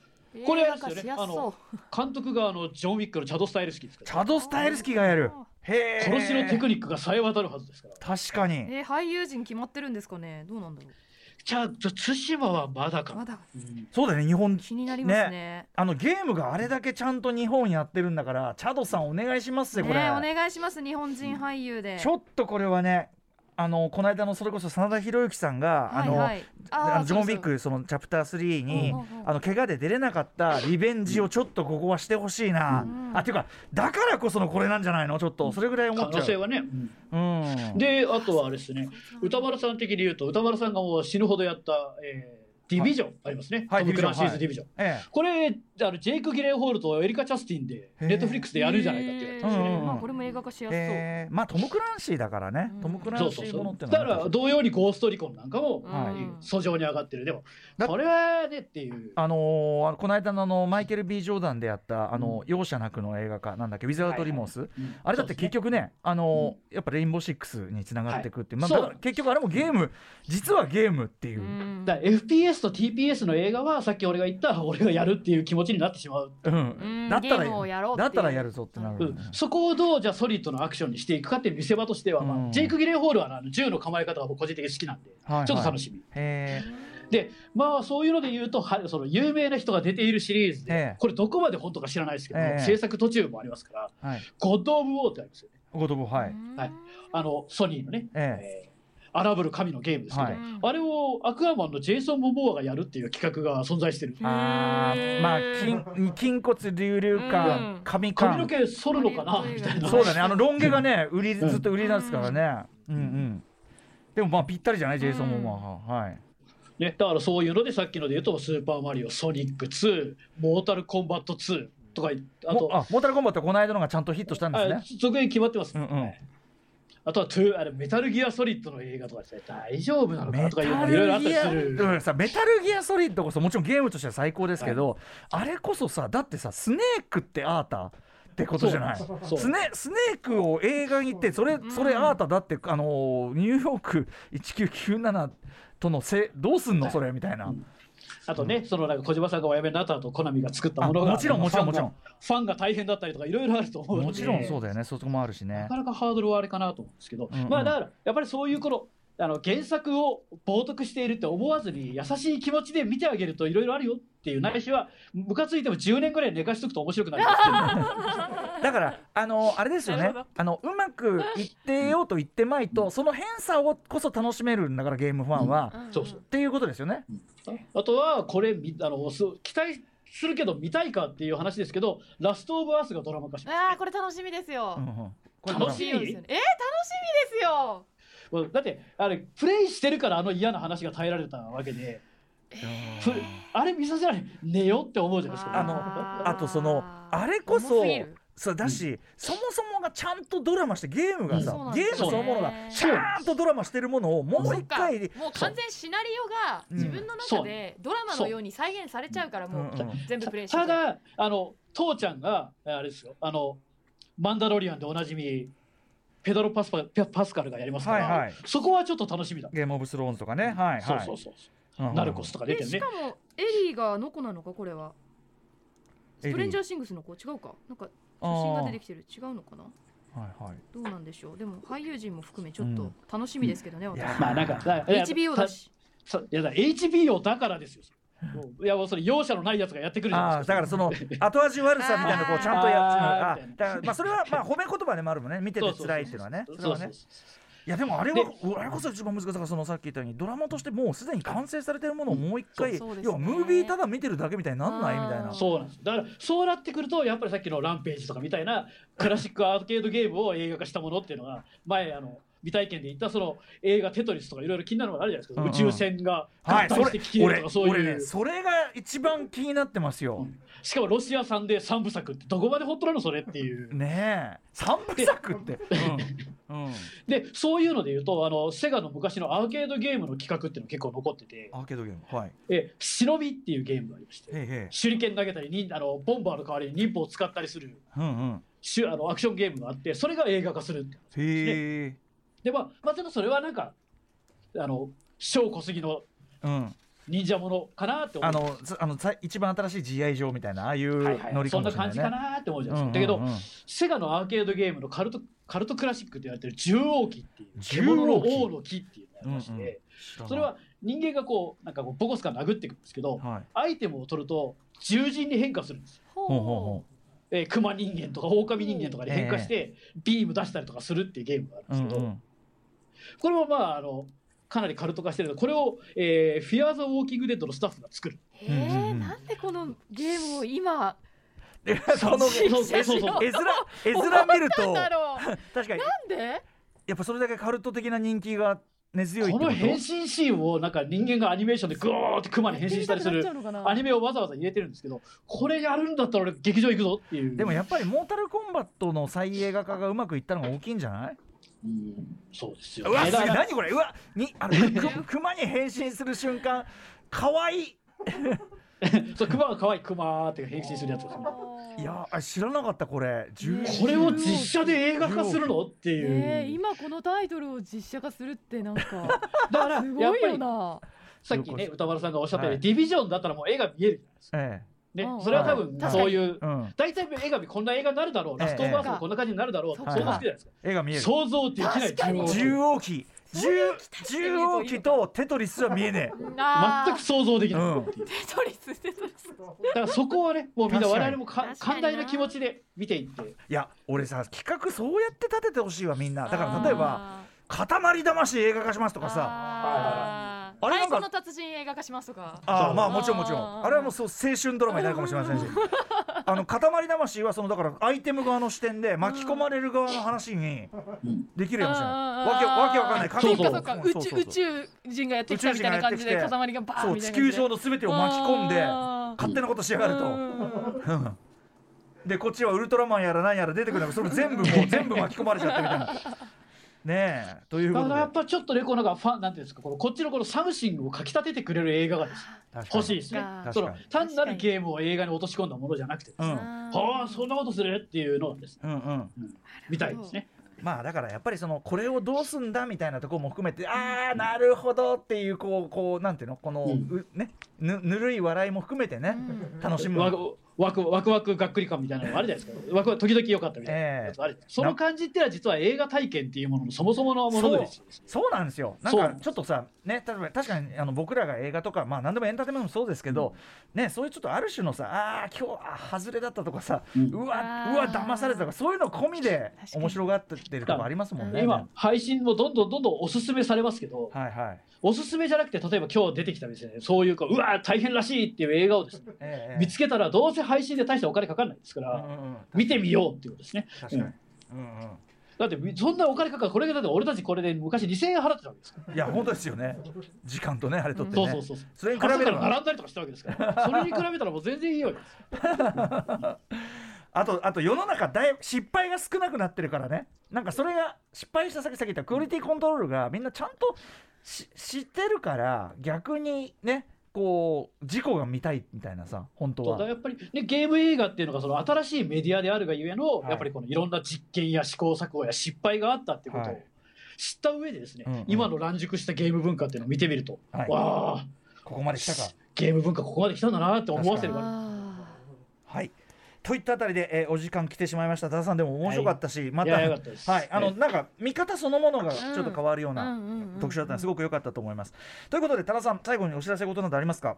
これ映はですよね画化しやすそう。監督があのジョン・ウィックのチャド・スタイルスキーですから。チャド・スタイルスキーがやる。へえ殺しのテクニックがさえ渡るはずですから。確かに。えー俳優陣決まってるんですかね？どうなんだろじゃあ対馬はまだか。まだ。うん。そうだね日本気になりますね。あのゲームがあれだけちゃんと日本やってるんだからチャドさんお願いしますよこれ、ねお願いします日本人俳優で。ちょっとこれはねあのこの間のそれこそ真田広之さんが、あのはいはい。あのジョン・ウィックそのチャプター3に、うんうんうん。あの怪我で出れなかったリベンジをちょっとここはしてほしいな、うんあっていうかだからこそのこれなんじゃないの？ちょっとそれぐらい思可っちゃう、能性はね、うん。うん、であとはあれですね。歌丸さん的に言うと歌丸さんがもう死ぬほどやった、えーディビジョンありますね、はいトム・クランシーズ・はい。ディビジョン、え。これあのジェイク・ギレンホールとエリカ・チャスティンでネットフリックスでやるんじゃないかって言われて。ますよね、うんうんうんまあこれも映画化しやすそう。えー。まあトム・クランシーだからね、うん。トム・クランシそうそうそう。ーものってのだかはら同様にゴーストリコンなんかも、訴状に上がってる。でもだこれはねっていう。あのーこの間のあのマイケル・ B・ ジョーダンでやったあの、容赦なくの映画化なんだっけ「ウィザード・リモース」うん。あれだって結局ね、あのーやっぱレインボーシックスにつながっていくっていう、まあ、結局あれもゲーム。実はゲームっていう。う、ん。だから FPS と TPS の映画はさっき俺が言った俺がやるっていう気持ちになってしまう、うん。うんだったゲームをやだったらやるぞってなる、うん。そこをどうじゃあソリッドのアクションにしていくかっていう見せ場としては、まあうんジェイク・ギレンホールはあの銃の構え方が僕個人的に好きなんで、はいはい。ちょっと楽しみ。へでまあそういうので言うとはその有名な人が出ているシリーズで、ええ。これどこまで本当か知らないですけど、ええ。制作途中もありますからーはい「ゴッド・オブ・ウォー」ってありますよね。ごとごはい、はい。あのソニーのね、え。えー荒ぶる神のゲームですけど、はい。あれをアクアマンのジェイソン・モモアがやるっていう企画が存在してる。あーまあ筋筋骨隆々う感ん髪髪の感毛剃るのかなみたいな。そうだね。あのロン毛がね売りずっと売りなんですからね。うん。うんでもまあぴったりじゃないジェイソンもまあは。い。ね、だからそういうのでさっきので言うと「スーパーマリオ」「ソニック2」「モータルコンバット2」とかあともあモータルコンバットはこの間のがちゃんとヒットしたんですあね続編決まってます、うんうんあとはトゥあれメタルギアソリッドの映画とかですね大丈夫なのかとかいろいろあったりする。さメタルギアソリッドこそもちろんゲームとしては最高ですけど、あれこそさだってさスネークってアータってことじゃない？スネスネークを映画に行ってそれそれアータだってあのニューヨーク1997とのせどうすんのそれみたいな、うんあとね、そのなんか小島さんがお辞めになった後コナミが作ったものがあもちろんもちろんファがもファンが大変だったりとかいろいろあると思うのでもちろんそうだよね。そこもあるしねなかなかハードルはあれかなと思うんですけど、うんうん。まあだからやっぱりそういうこのあの原作を冒涜しているって思わずに優しい気持ちで見てあげるといろいろあるよっていうないしはムカついても10年ぐらい寝かしとくと面白くなるよっていうだからあのあれですよね。あのうまくいってようと言ってまいとその偏差をこそ楽しめるんだからゲームファンは、うん。そうそう。っていうことですよね。あとはこれみあのす期待するけど見たいかっていう話ですけど「ラスト・オブ・アース」がドラマ化しますあーこれ楽しみですよ、うんうんこれ楽しいいいですよねえー、楽しみですよだってあれプレイしてるからあの嫌な話が耐えられたわけでふあれ見させられ寝よって思うじゃないですか。あのあとそのあれこそそうだし、そもそもがちゃんとドラマしてゲームがさ、うん。ゲームそのものがねちゃんとドラマしてるものをもう一回もう完全シナリオが自分の中でドラマのように再現されちゃうからもううんうん。全部プレイしてただあの父ちゃんがあれですよ。あのマンダロリアンでおなじみペドロパスパパスカルがやりますから、はいはい。そこはちょっと楽しみだ、ゲームオブスローンズとかね。はいはい。そうそうそうう。んうん。ナルコスとか出てるね。えしかもエリーがの子なのかこれは？ストレンジャーシングスの子違うか。なんか写真が出てきてる。違うのかな？はいはい。どうなんでしょう？でも俳優陣も含めちょっと楽しみですけどね、私。いやまあなんか HBO だし。そういやだ HBO だからですよいやもうそれ容赦のないやつがやってくるじゃないああですかだからその後味悪さみたいなこうちゃんとやあー。あだからまあそれはまあ褒め言葉でもあるもんね。見てて辛いっていうのはね。それはね。いやでもあれはであれこそ一番難しいだからそのさっき言ったようにドラマとしてもうすでに完成されてるものをもう一回、要はムービーただ見てるだけみたいになんないみたいな。そうなんです。だからそうなってくるとやっぱりさっきの「ランページ」とかみたいなクラシックアーケードゲームを映画化したものっていうのが前あの未体験で言ったその映画「テトリス」とかいろいろ気になるのがあるじゃないですか、うんうん。宇宙船が合体して消える俺とかそういう、俺ねそれが一番気になってますよ、しかもロシア産で3部作ってどこまでほっとなのそれっていう。ねえ。三部作って？うん、うん、<laughs> でそういうので言うとあのセガの昔のアーケードゲームの企画っていうのが結構残ってて。アーケードゲーム？はい「え忍び」っていうゲームがありまして。手裏剣投げたりにあのボンバーの代わりに忍法を使ったりする。うんうん。しゅあのアクションゲームがあってそれが映画化するってへえでまあまあちょっとそれはなんかあの小小杉のうん。忍者ものかなって思う。あのつあのさ一番新しい GI 上みたいなああいうはいはいノリかそんもしれないね。な感じかなって思うじゃないですか、だけど、うんうん。うんセガのアーケードゲームのカルトカルトクラシックって言われてる獣王記っていう獣の王の記っていうのがありまして、うんうん。それは人間がこうなんかこうボコスカ殴っていくんですけど、はい。アイテムを取ると獣人に変化するんですよ。ほうほうほえー、熊人間とか狼人間とかで変化して、ビーム出したりとかするっていうゲームがあるんうですけど、んうんこれもまああのかなりカルト化してるのでこれを、えー、フィアー・ザ・ウォーキング・デッドのスタッフが作る。えなんでこのゲームを今でこのそうそうそう。<laughs> そう絵面絵面見ると <laughs> 確かに。なんで？やっぱそれだけカルト的な人気が根強いこの変身シーンをなんか人間がアニメーションでグーって熊に変身したりするアニメをわざわざ入れてるんですけどこれやるんだったら俺劇場行くぞっていう。でもやっぱりモータルコンバットの再映画化がうまくいったのが大きいんじゃない？うん。そうですようわすげえ。何これ？うわにあのく <laughs> 熊に変身する瞬間かわい。いそう熊が可愛い <laughs> 熊って変身するやつですね。いやあ知らなかったこれ。10これを実写で映画化するの？っていう、えー、今このタイトルを実写化するってなんか <laughs> だからすごいよな。さっきね歌丸さんがおっしゃったように、はい。ディビジョンだったらもう絵が見えるじゃないですか、えねうんそれは多分はい。そういう、大体絵がこんな映画になるだろう、ラストオブアースもこんな感じになるだろう。想像つくじゃないですか、絵が見える。想像できない確かに。自分重王記重重王記とテトリスは見えねあー。全く想像できない、テトリステトリス。だからそこはねもうみんな我々も寛大な気持ちで見ていって。えいや俺さ企画そうやって立ててほしいわみんな。だから例えばあ「塊魂映画化します」とーかさあれなんか太鼓の達人映画化しますとか。ああまあもちろんもちろん。あれはもうそう青春ドラマになるかもしれませんし。あの塊魂はそのだからアイテム側の視点で巻き込まれる側の話にできるかもしれない。わけわけわかんない。そうそうそっかそっか宇宙宇宙人がやってきたみたいな感じで塊がバーそうンみたいな感じで。地球上の全てを巻き込んで勝手なことしやがると。うん。<laughs> でこっちはウルトラマンやら何やら出てくるのがそれ全部もう全部巻き込まれちゃってみたいなねえということで。だからやっぱちょっとねこうなんかファンなんていうんですかこのこっちのこの something をかき立ててくれる映画が欲しいですね。確その単なるゲームを映画に落とし込んだものじゃなくて、うん。はあそんなことするっていうのをですねうんうん。見たいですね。まあだからやっぱりそのこれをどうすんだみたいなところも含めてああなるほどっていうこうこうなんていうのこの、うん。うねぬぬるい笑いも含めてね、楽しむ。わワクワクワクがっくり感みたいなのがあるじゃないですか。ワクワク時々良かったみたいな。やつあるじゃないその感じっては実は映画体験っていうもののそもそものものです。そうなんですよ。なんかちょっとさね例えば確かにあの僕らが映画とかまあ何でもエンターテインメントもそうですけど、ねそういうちょっとある種のさあー今日あ外れだったとかさ、ううんわあーうわ騙されたとかそういうの込みで面白がってるとこありますもんね。今配信もどんどんどんどんおすすめされますけど、はいはい。おすすめじゃなくて例えば今日出てきたですねそういうかうわ大変らしいっていう映画をですねええ。見つけたらどうせ配信で大したお金かかんないですから、うんうんうん見てみようっていうことですね。確かに。ううんんうんだってそんなお金かかるこれがだって俺たちこれで昔2000円払ってたわけですから。いや本当ですよね。時間とねあれとってね。そうそうそうそう。それに比朝べればから並んだりとかしたわけですから。それに比べたらもう全然いいわけですよ。あとあと世の中だい失敗が少なくなってるからねなんかそれが失敗した先々言ったクオリティコントロールがみんなちゃんとし知ってるから逆にねこう事故が見たいみたいなさ本当は。そうだからやっぱり、ね、ゲーム映画っていうのがその新しいメディアであるがゆえの、はい。やっぱりこのいろんな実験や試行錯誤や失敗があったっていうことをはい。知った上でですね、うんうん。今の乱熟したゲーム文化っていうのを見てみると、はい。わあ。ここまで来たか。ゲーム文化ここまで来たんだなって思わせるからあはいといったあたりで、えーお時間来てしまいました。多田さんでも面白かったし、またいやよかったはい。あの、ねなんか見方そのものがちょっと変わるようーな、特集だったのですごく良かったと思います。ということで多田さん最後にお知らせことなどありますか？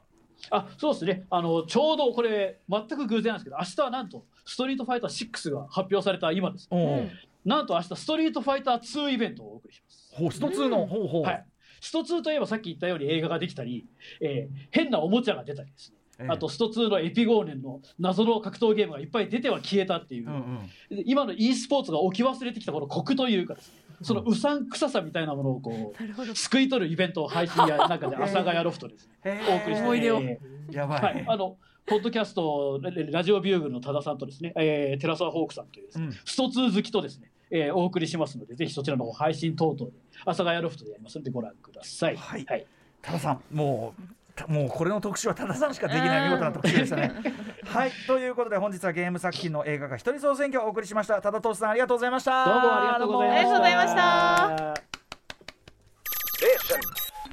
あそうですね。あのちょうどこれ全く偶然なんですけど明日はなんとストリートファイター6が発表された今です。うん。なんと明日ストリートファイター2イベントをお送りします。ほうスト2の、ほうほう、はい、スト2といえばさっき言ったように映画ができたり、えー変なおもちゃが出たりですね、ええあとスト2のエピゴーネンの謎の格闘ゲームがいっぱい出ては消えたっていう、うんうん。で今の e スポーツが置き忘れてきたこのコクというかそのうさんくささみたいなものをこう <laughs> なるほど。救い取るイベントを配信やなんかで阿佐ヶ谷ロフトです。<laughs> ねお送りして。思い出を。えやばい、ーはい、あのポッドキャストララジオビューグルの多田さんとですね、えー、テラサホークさんというですね、うん。スト2好きとですね、えーお送りしますのでぜひそちらの方配信等々で阿佐ヶ谷ロフトでやりますのでご覧ください。はい。はい。多田さんもうたもうこれの特集は多田さんしかできない見事な特集でしたね。<laughs> はいということで本日はゲーム作品の映画化一人総選挙をお送りしました多田投資さんありがとうございましたどうもありがとうございました。ありがとうございました。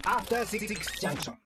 After Six Junction.